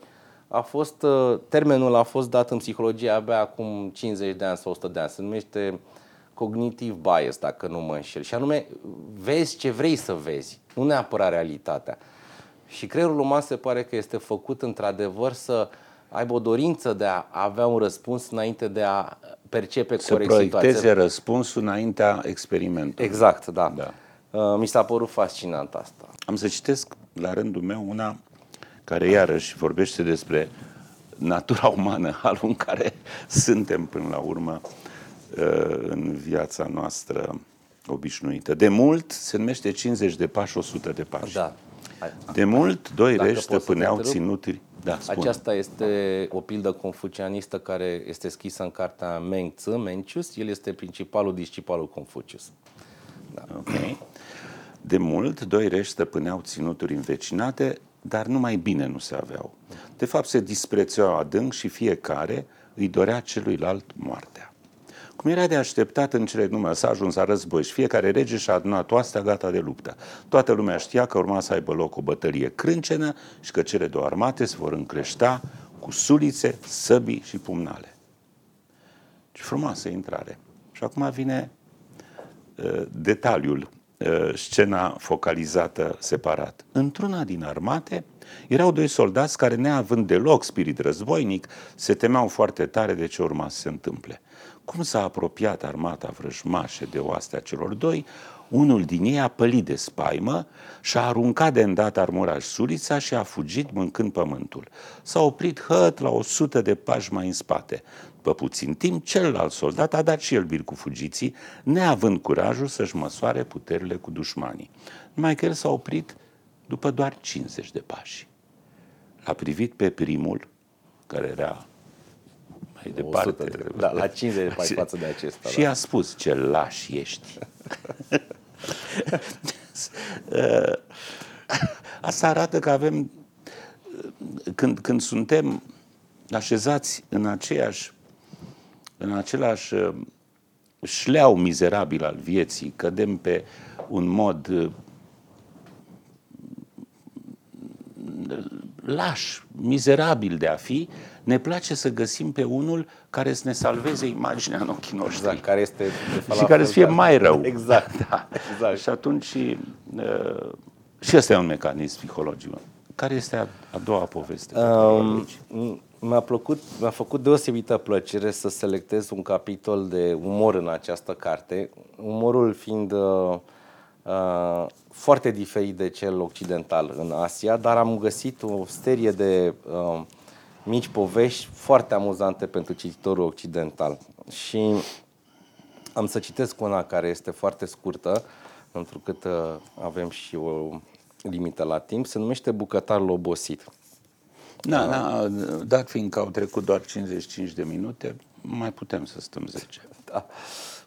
a fost, uh, termenul a fost dat în psihologie abia acum 50 de ani sau 100 de ani. Se numește cognitive bias, dacă nu mă înșel. Și anume, vezi ce vrei să vezi, nu neapărat realitatea. Și creierul uman se pare că este făcut într-adevăr să aibă o dorință de a avea un răspuns înainte de a percepe să corect situația. Să proiecteze răspunsul înaintea experimentului. Exact, da. da. Uh, mi s-a părut fascinant asta. Am să citesc la rândul meu una care iarăși vorbește despre natura umană, halul în care suntem până la urmă uh, în viața noastră obișnuită. De mult se numește 50 de pași, 100 de pași. Da. De mult, doi reși stăpâneau ținuturi. Da, spune. Aceasta este o pildă confucianistă care este scrisă în cartea Meng Tzu, Mencius. El este principalul discipal lui Confucius. Da. Okay. De mult, doi reși stăpâneau ținuturi învecinate, dar numai bine nu se aveau. De fapt, se disprețuiau adânc și fiecare îi dorea celuilalt moartea. Cum era de așteptat în cele nume s-a ajuns la război și fiecare rege și-a adunat oastea gata de luptă. Toată lumea știa că urma să aibă loc o bătălie crâncenă și că cele două armate se vor încreșta cu sulițe, săbii și pumnale. Ce frumoasă intrare. Și acum vine uh, detaliul uh, scena focalizată separat. Într-una din armate erau doi soldați care, neavând deloc spirit războinic, se temeau foarte tare de ce urma să se întâmple. Cum s-a apropiat armata vrăjmașă de oastea celor doi, unul din ei a pălit de spaimă și a aruncat de îndată armura și sulița și a fugit mâncând pământul. S-a oprit hăt la o sută de pași mai în spate. După puțin timp, celălalt soldat a dat și el bir cu fugiții, neavând curajul să-și măsoare puterile cu dușmanii. Numai că el s-a oprit după doar 50 de pași. L-a privit pe primul, care era mai departe. De, da, la 50 de pași față de acesta. Și da. a spus, ce lași ești. Asta arată că avem, când, când suntem așezați în aceeași, în același uh, șleau mizerabil al vieții, cădem pe un mod uh, laș, mizerabil de a fi, ne place să găsim pe unul care să ne salveze imaginea în ochii noștri. Exact, care este de și care să fie mai rău. Exact. Da. exact. Și atunci uh, și ăsta e un mecanism psihologic. Care este a, a doua poveste? Um, mi-a, plăcut, mi-a făcut deosebită plăcere să selectez un capitol de umor în această carte, umorul fiind uh, uh, foarte diferit de cel occidental în Asia, dar am găsit o serie de uh, mici povești foarte amuzante pentru cititorul occidental. Și am să citesc una care este foarte scurtă, pentru că uh, avem și o limită la timp, se numește Bucătarul obosit. Da, da, dat fiindcă au trecut doar 55 de minute, mai putem să stăm 10. Da.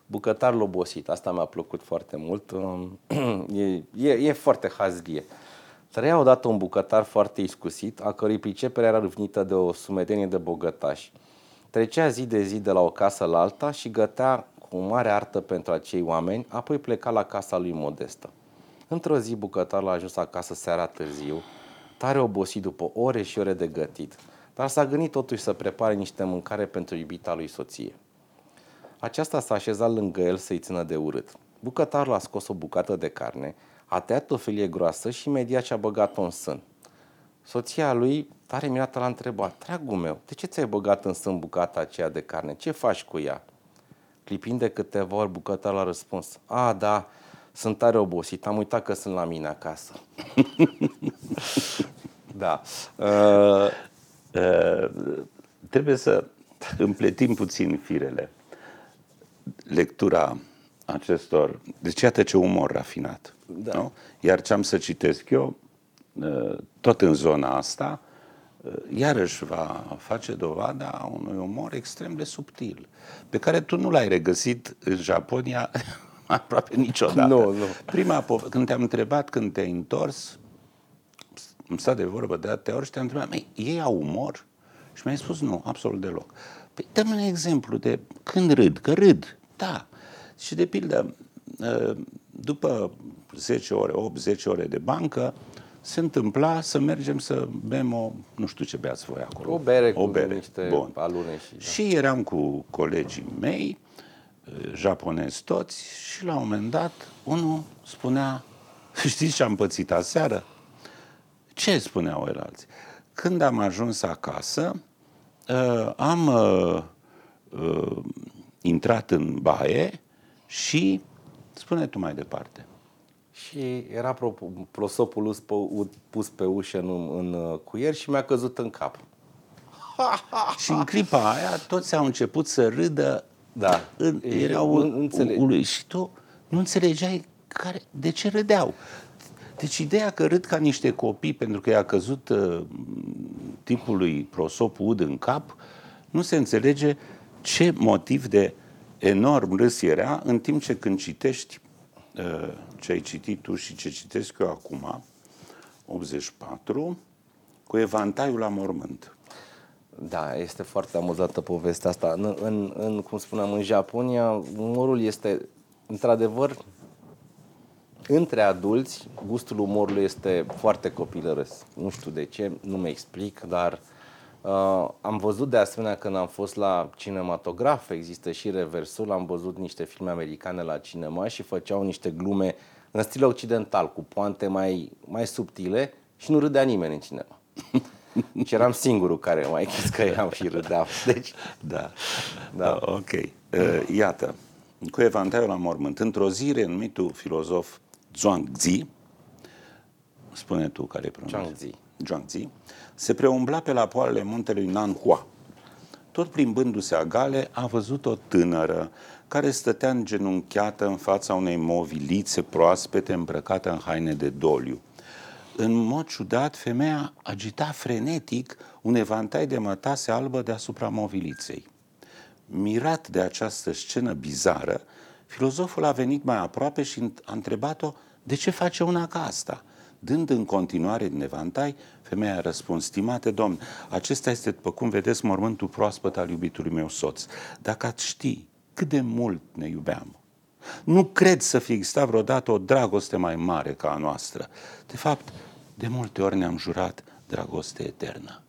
Bucătarul obosit, asta mi-a plăcut foarte mult, e, e, e foarte hazlie. Trăia odată un bucătar foarte iscusit, a cărui pricepere era râvnită de o sumedenie de bogătași. Trecea zi de zi de la o casă la alta și gătea cu mare artă pentru acei oameni, apoi pleca la casa lui modestă. Într-o zi bucătarul a ajuns acasă seara târziu, tare obosit după ore și ore de gătit, dar s-a gândit totuși să prepare niște mâncare pentru iubita lui soție. Aceasta s-a așezat lângă el să-i țină de urât. Bucătarul a scos o bucată de carne, a tăiat o felie groasă și imediat și-a băgat-o în sân. Soția lui, tare mirată, l-a întrebat, dragul meu, de ce ți-ai băgat în sân bucata aceea de carne? Ce faci cu ea? Clipind de câteva ori, bucătarul a răspuns, a, da, sunt tare obosit, am uitat că sunt la mine acasă. da. Uh, uh, trebuie să împletim puțin firele. Lectura acestor... Deci iată ce umor rafinat. Da. Nu? Iar ce am să citesc eu, uh, tot în zona asta, uh, iarăși va face dovada unui umor extrem de subtil, pe care tu nu l-ai regăsit în Japonia aproape niciodată. Nu, nu. Prima, când te-am întrebat, când te-ai întors, am stat de vorbă de atâtea ori și te-am întrebat, măi, ei au umor? Și mi-ai spus, nu, absolut deloc. Păi dă un exemplu de când râd, că râd, da. Și de pildă, ă, după 10 ore, 8-10 ore de bancă, se întâmpla să mergem să bem o, nu știu ce beați voi acolo. O bere o bere. cu niște Bun. alune. Și, da. și eram cu colegii mei, ă, japonezi toți, și la un moment dat unul spunea, știți ce am pățit aseară? Ce spuneau el alții? Când am ajuns acasă, uh, am uh, uh, intrat în baie și spune tu mai departe. Și era prosopul pus pe ușă în, în cuier și mi-a căzut în cap. și în clipa aia toți au început să râdă. Da. În, erau ului și tu nu înțelegeai care, de ce râdeau. Deci ideea că râd ca niște copii pentru că i-a căzut uh, tipului prosop ud în cap, nu se înțelege ce motiv de enorm râs era, în timp ce când citești uh, ce ai citit tu și ce citesc eu acum, 84, cu evantaiul la mormânt. Da, este foarte amuzată povestea asta. În, în, în cum spuneam, în Japonia, umorul este, într-adevăr, între adulți, gustul umorului este foarte copilărăs. Nu știu de ce, nu mi explic, dar uh, am văzut de asemenea când am fost la cinematograf, există și reversul, am văzut niște filme americane la cinema și făceau niște glume în stil occidental, cu poante mai, mai subtile și nu râdea nimeni în cinema. și eram singurul care mai chis că eram și râdeam. Deci, da. da. Uh, ok. Uh, iată, cu Evantaiul la mormânt. Într-o zi, renumitul filozof Zhuangzi, spune tu care e Zhuangzi. Zhuangzi, se preumbla pe la poalele muntelui Nanhua. Tot plimbându-se a gale, a văzut o tânără care stătea îngenunchiată în fața unei movilițe proaspete îmbrăcată în haine de doliu. În mod ciudat, femeia agita frenetic un evantai de mătase albă deasupra moviliței. Mirat de această scenă bizară, filozoful a venit mai aproape și a întrebat-o de ce face una ca asta. Dând în continuare din evantai, femeia a răspuns, stimate domn, acesta este, după cum vedeți, mormântul proaspăt al iubitului meu soț. Dacă ați ști cât de mult ne iubeam, nu cred să fie existat vreodată o dragoste mai mare ca a noastră. De fapt, de multe ori ne-am jurat dragoste eternă.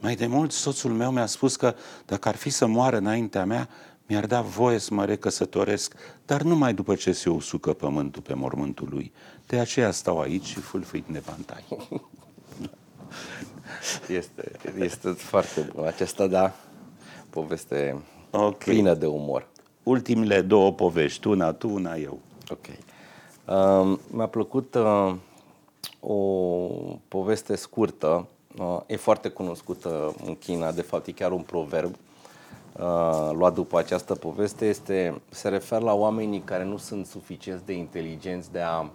Mai de mult, soțul meu mi-a spus că dacă ar fi să moară înaintea mea, mi-ar da voie să mă recăsătoresc, dar numai după ce se usucă pământul pe mormântul lui. De aceea stau aici și fulfâit nevantai. Este, este foarte bun. Aceasta, da, poveste okay. plină de umor. Ultimile două povești, una tu, una eu. Ok. Uh, mi-a plăcut uh, o poveste scurtă, uh, e foarte cunoscută în China, de fapt e chiar un proverb uh, luat după această poveste, este, se referă la oamenii care nu sunt suficient de inteligenți de a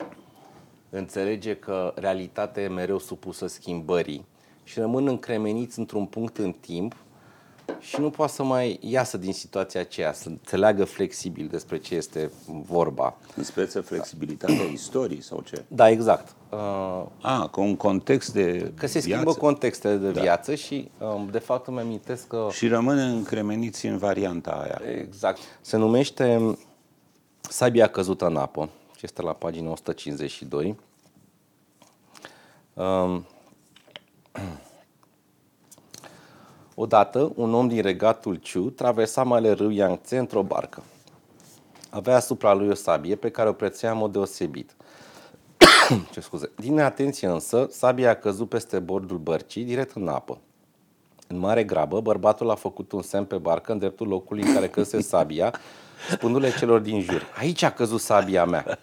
înțelege că realitatea e mereu supusă schimbării și rămân încremeniți într-un punct în timp și nu poate să mai iasă din situația aceea, să înțeleagă flexibil despre ce este vorba. În speță flexibilitatea istoriei sau ce? Da, exact. Uh, A, cu un context de Că se viață. schimbă contextele de da. viață și um, de fapt îmi amintesc că... Și rămân încremeniți în varianta aia. Exact. Se numește Sabia căzută în apă și este la pagina 152. Um, Odată, un om din regatul Chu traversa mare râu Yangtze într-o barcă. Avea asupra lui o sabie pe care o prețuia în mod deosebit. Ce scuze. Din atenție însă, sabia a căzut peste bordul bărcii, direct în apă. În mare grabă, bărbatul a făcut un semn pe barcă în dreptul locului în care căse sabia, spunându-le celor din jur, aici a căzut sabia mea.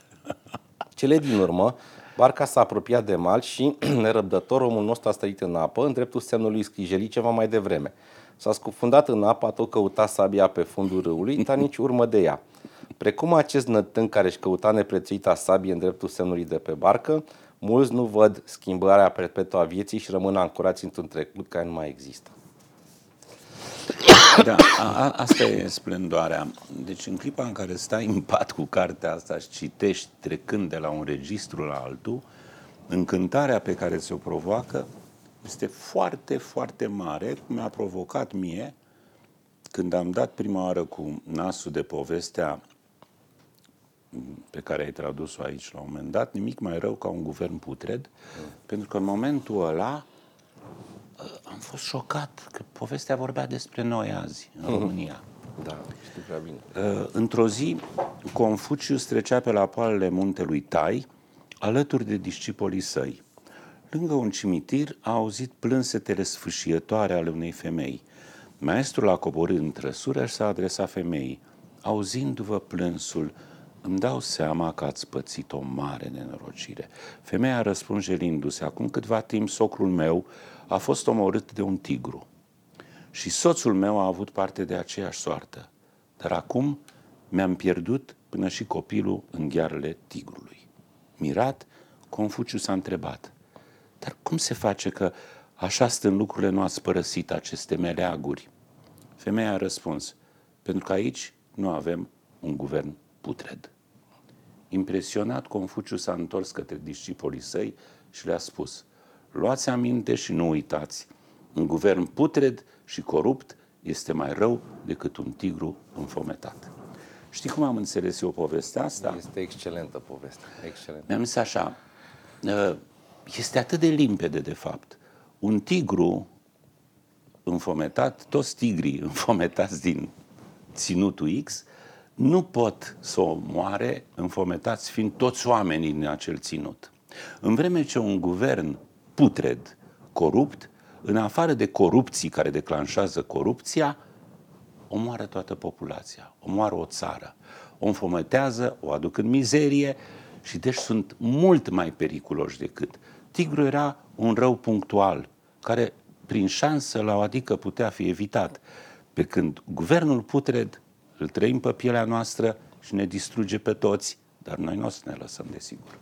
Cele din urmă, Barca s-a apropiat de mal și, nerăbdător, omul nostru a stărit în apă, în dreptul semnului scrijeli ceva mai devreme. S-a scufundat în apă, a tot căuta sabia pe fundul râului, dar nici urmă de ea. Precum acest nătân care își căuta neprețuita sabie în dreptul semnului de pe barcă, mulți nu văd schimbarea perpetuă a vieții și rămân ancorați într-un trecut care nu mai există. Da, a, a, asta e splendoarea. Deci în clipa în care stai în pat cu cartea asta și citești trecând de la un registru la altul, încântarea pe care ți-o provoacă este foarte, foarte mare, cum mi-a provocat mie când am dat prima oară cu nasul de povestea pe care ai tradus-o aici la un moment dat, nimic mai rău ca un guvern putred, mm. pentru că în momentul ăla am fost șocat că povestea vorbea despre noi azi, în mhm. România. Da, știu prea bine. Uh, într-o zi, Confucius trecea pe la poalele muntelui Tai, alături de discipolii săi. Lângă un cimitir a auzit plânsetele sfâșietoare ale unei femei. Maestrul a coborât în trăsură și s-a adresat femeii. Auzindu-vă plânsul, îmi dau seama că ați pățit o mare nenorocire. Femeia a răspuns gelindu-se. Acum câtva timp, socrul meu a fost omorât de un tigru. Și soțul meu a avut parte de aceeași soartă. Dar acum mi-am pierdut până și copilul în ghearele tigrului. Mirat, Confuciu s-a întrebat, dar cum se face că așa stând lucrurile nu ați părăsit aceste meleaguri? Femeia a răspuns, pentru că aici nu avem un guvern putred. Impresionat, Confuciu s-a întors către discipolii săi și le-a spus, luați aminte și nu uitați, un guvern putred și corupt este mai rău decât un tigru înfometat. Știi cum am înțeles eu povestea asta? Este excelentă poveste. Excelent. Mi-am zis așa, ă, este atât de limpede de fapt. Un tigru înfometat, toți tigrii înfometați din ținutul X, nu pot să o moare înfometați fiind toți oamenii din acel ținut. În vreme ce un guvern putred, corupt, în afară de corupții care declanșează corupția, omoară toată populația, omoară o țară, o înfometează, o aduc în mizerie și deci sunt mult mai periculoși decât. Tigru era un rău punctual, care prin șansă la o adică putea fi evitat, pe când guvernul putred îl trăim pe pielea noastră și ne distruge pe toți, dar noi nu o să ne lăsăm, desigur.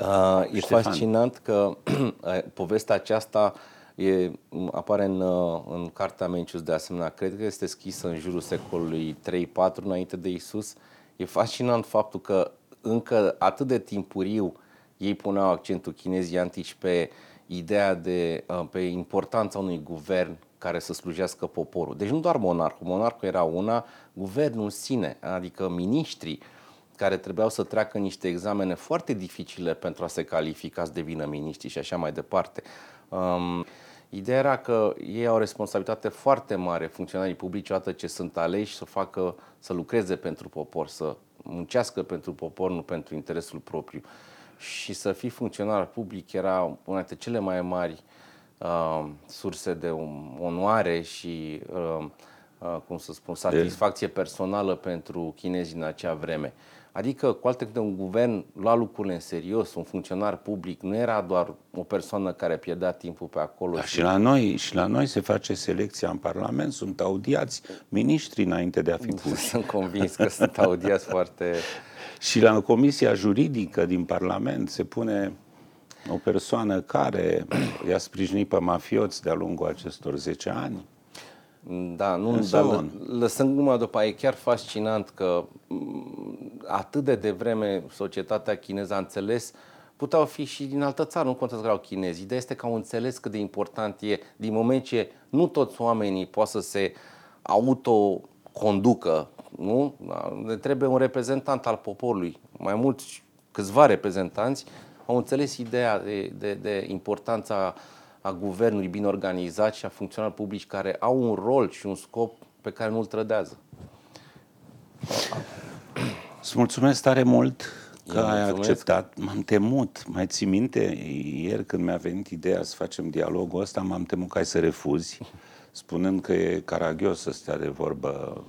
Uh, e Ștefan. fascinant că povestea aceasta e, apare în, uh, în cartea Mencius de asemenea. Cred că este scrisă în jurul secolului 3-4 înainte de Isus. E fascinant faptul că încă atât de timpuriu ei puneau accentul chinezii antici pe ideea de, uh, pe importanța unui guvern care să slujească poporul. Deci nu doar monarhul, monarhul era una, guvernul în sine, adică miniștrii care trebuiau să treacă niște examene foarte dificile pentru a se califica să devină miniștri și așa mai departe. Um, ideea era că ei au o responsabilitate foarte mare, funcționarii publici, odată ce sunt aleși, să facă, să lucreze pentru popor, să muncească pentru popor, nu pentru interesul propriu. Și să fii funcționar public era una dintre cele mai mari uh, surse de onoare și, uh, uh, cum să spun, satisfacție personală pentru chinezii în acea vreme. Adică, cu alte cuvinte, un guvern lua lucrurile în serios, un funcționar public, nu era doar o persoană care pierdea timpul pe acolo. Da, și... și la noi, și la noi se face selecția în Parlament, sunt audiați miniștri înainte de a fi puși. Sunt convins că sunt audiați foarte... Și la Comisia Juridică din Parlament se pune o persoană care i-a sprijinit pe mafioți de-a lungul acestor 10 ani. Da, nu, dar lă, lăsând gluma după aia, e chiar fascinant că mm, atât de devreme societatea chineză a înțeles puteau fi și din altă țară, nu contează că erau chinezi. Ideea este că au înțeles cât de important e din moment ce nu toți oamenii pot să se autoconducă, nu? Ne trebuie un reprezentant al poporului, mai mulți, câțiva reprezentanți au înțeles ideea de, de, de importanța a guvernului bine organizat și a funcționarilor publici care au un rol și un scop pe care nu-l trădează. Îți mulțumesc tare mult că ai acceptat. M-am temut, mai ții minte, ieri când mi-a venit ideea să facem dialogul ăsta, m-am temut că ai să refuzi, spunând că e caragios să stea de vorbă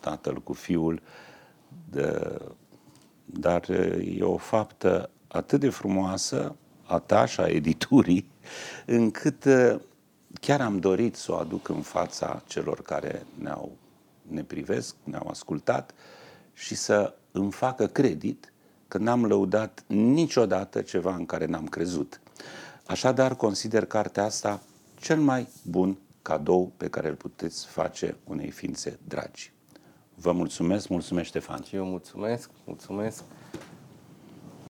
tatăl cu fiul, de, dar e o faptă atât de frumoasă a ta și a editurii, încât uh, chiar am dorit să o aduc în fața celor care ne-au, ne privesc, ne-au ascultat și să îmi facă credit că n-am lăudat niciodată ceva în care n-am crezut. Așadar, consider cartea asta cel mai bun cadou pe care îl puteți face unei ființe dragi. Vă mulțumesc, mulțumesc Ștefan. Și eu mulțumesc, mulțumesc.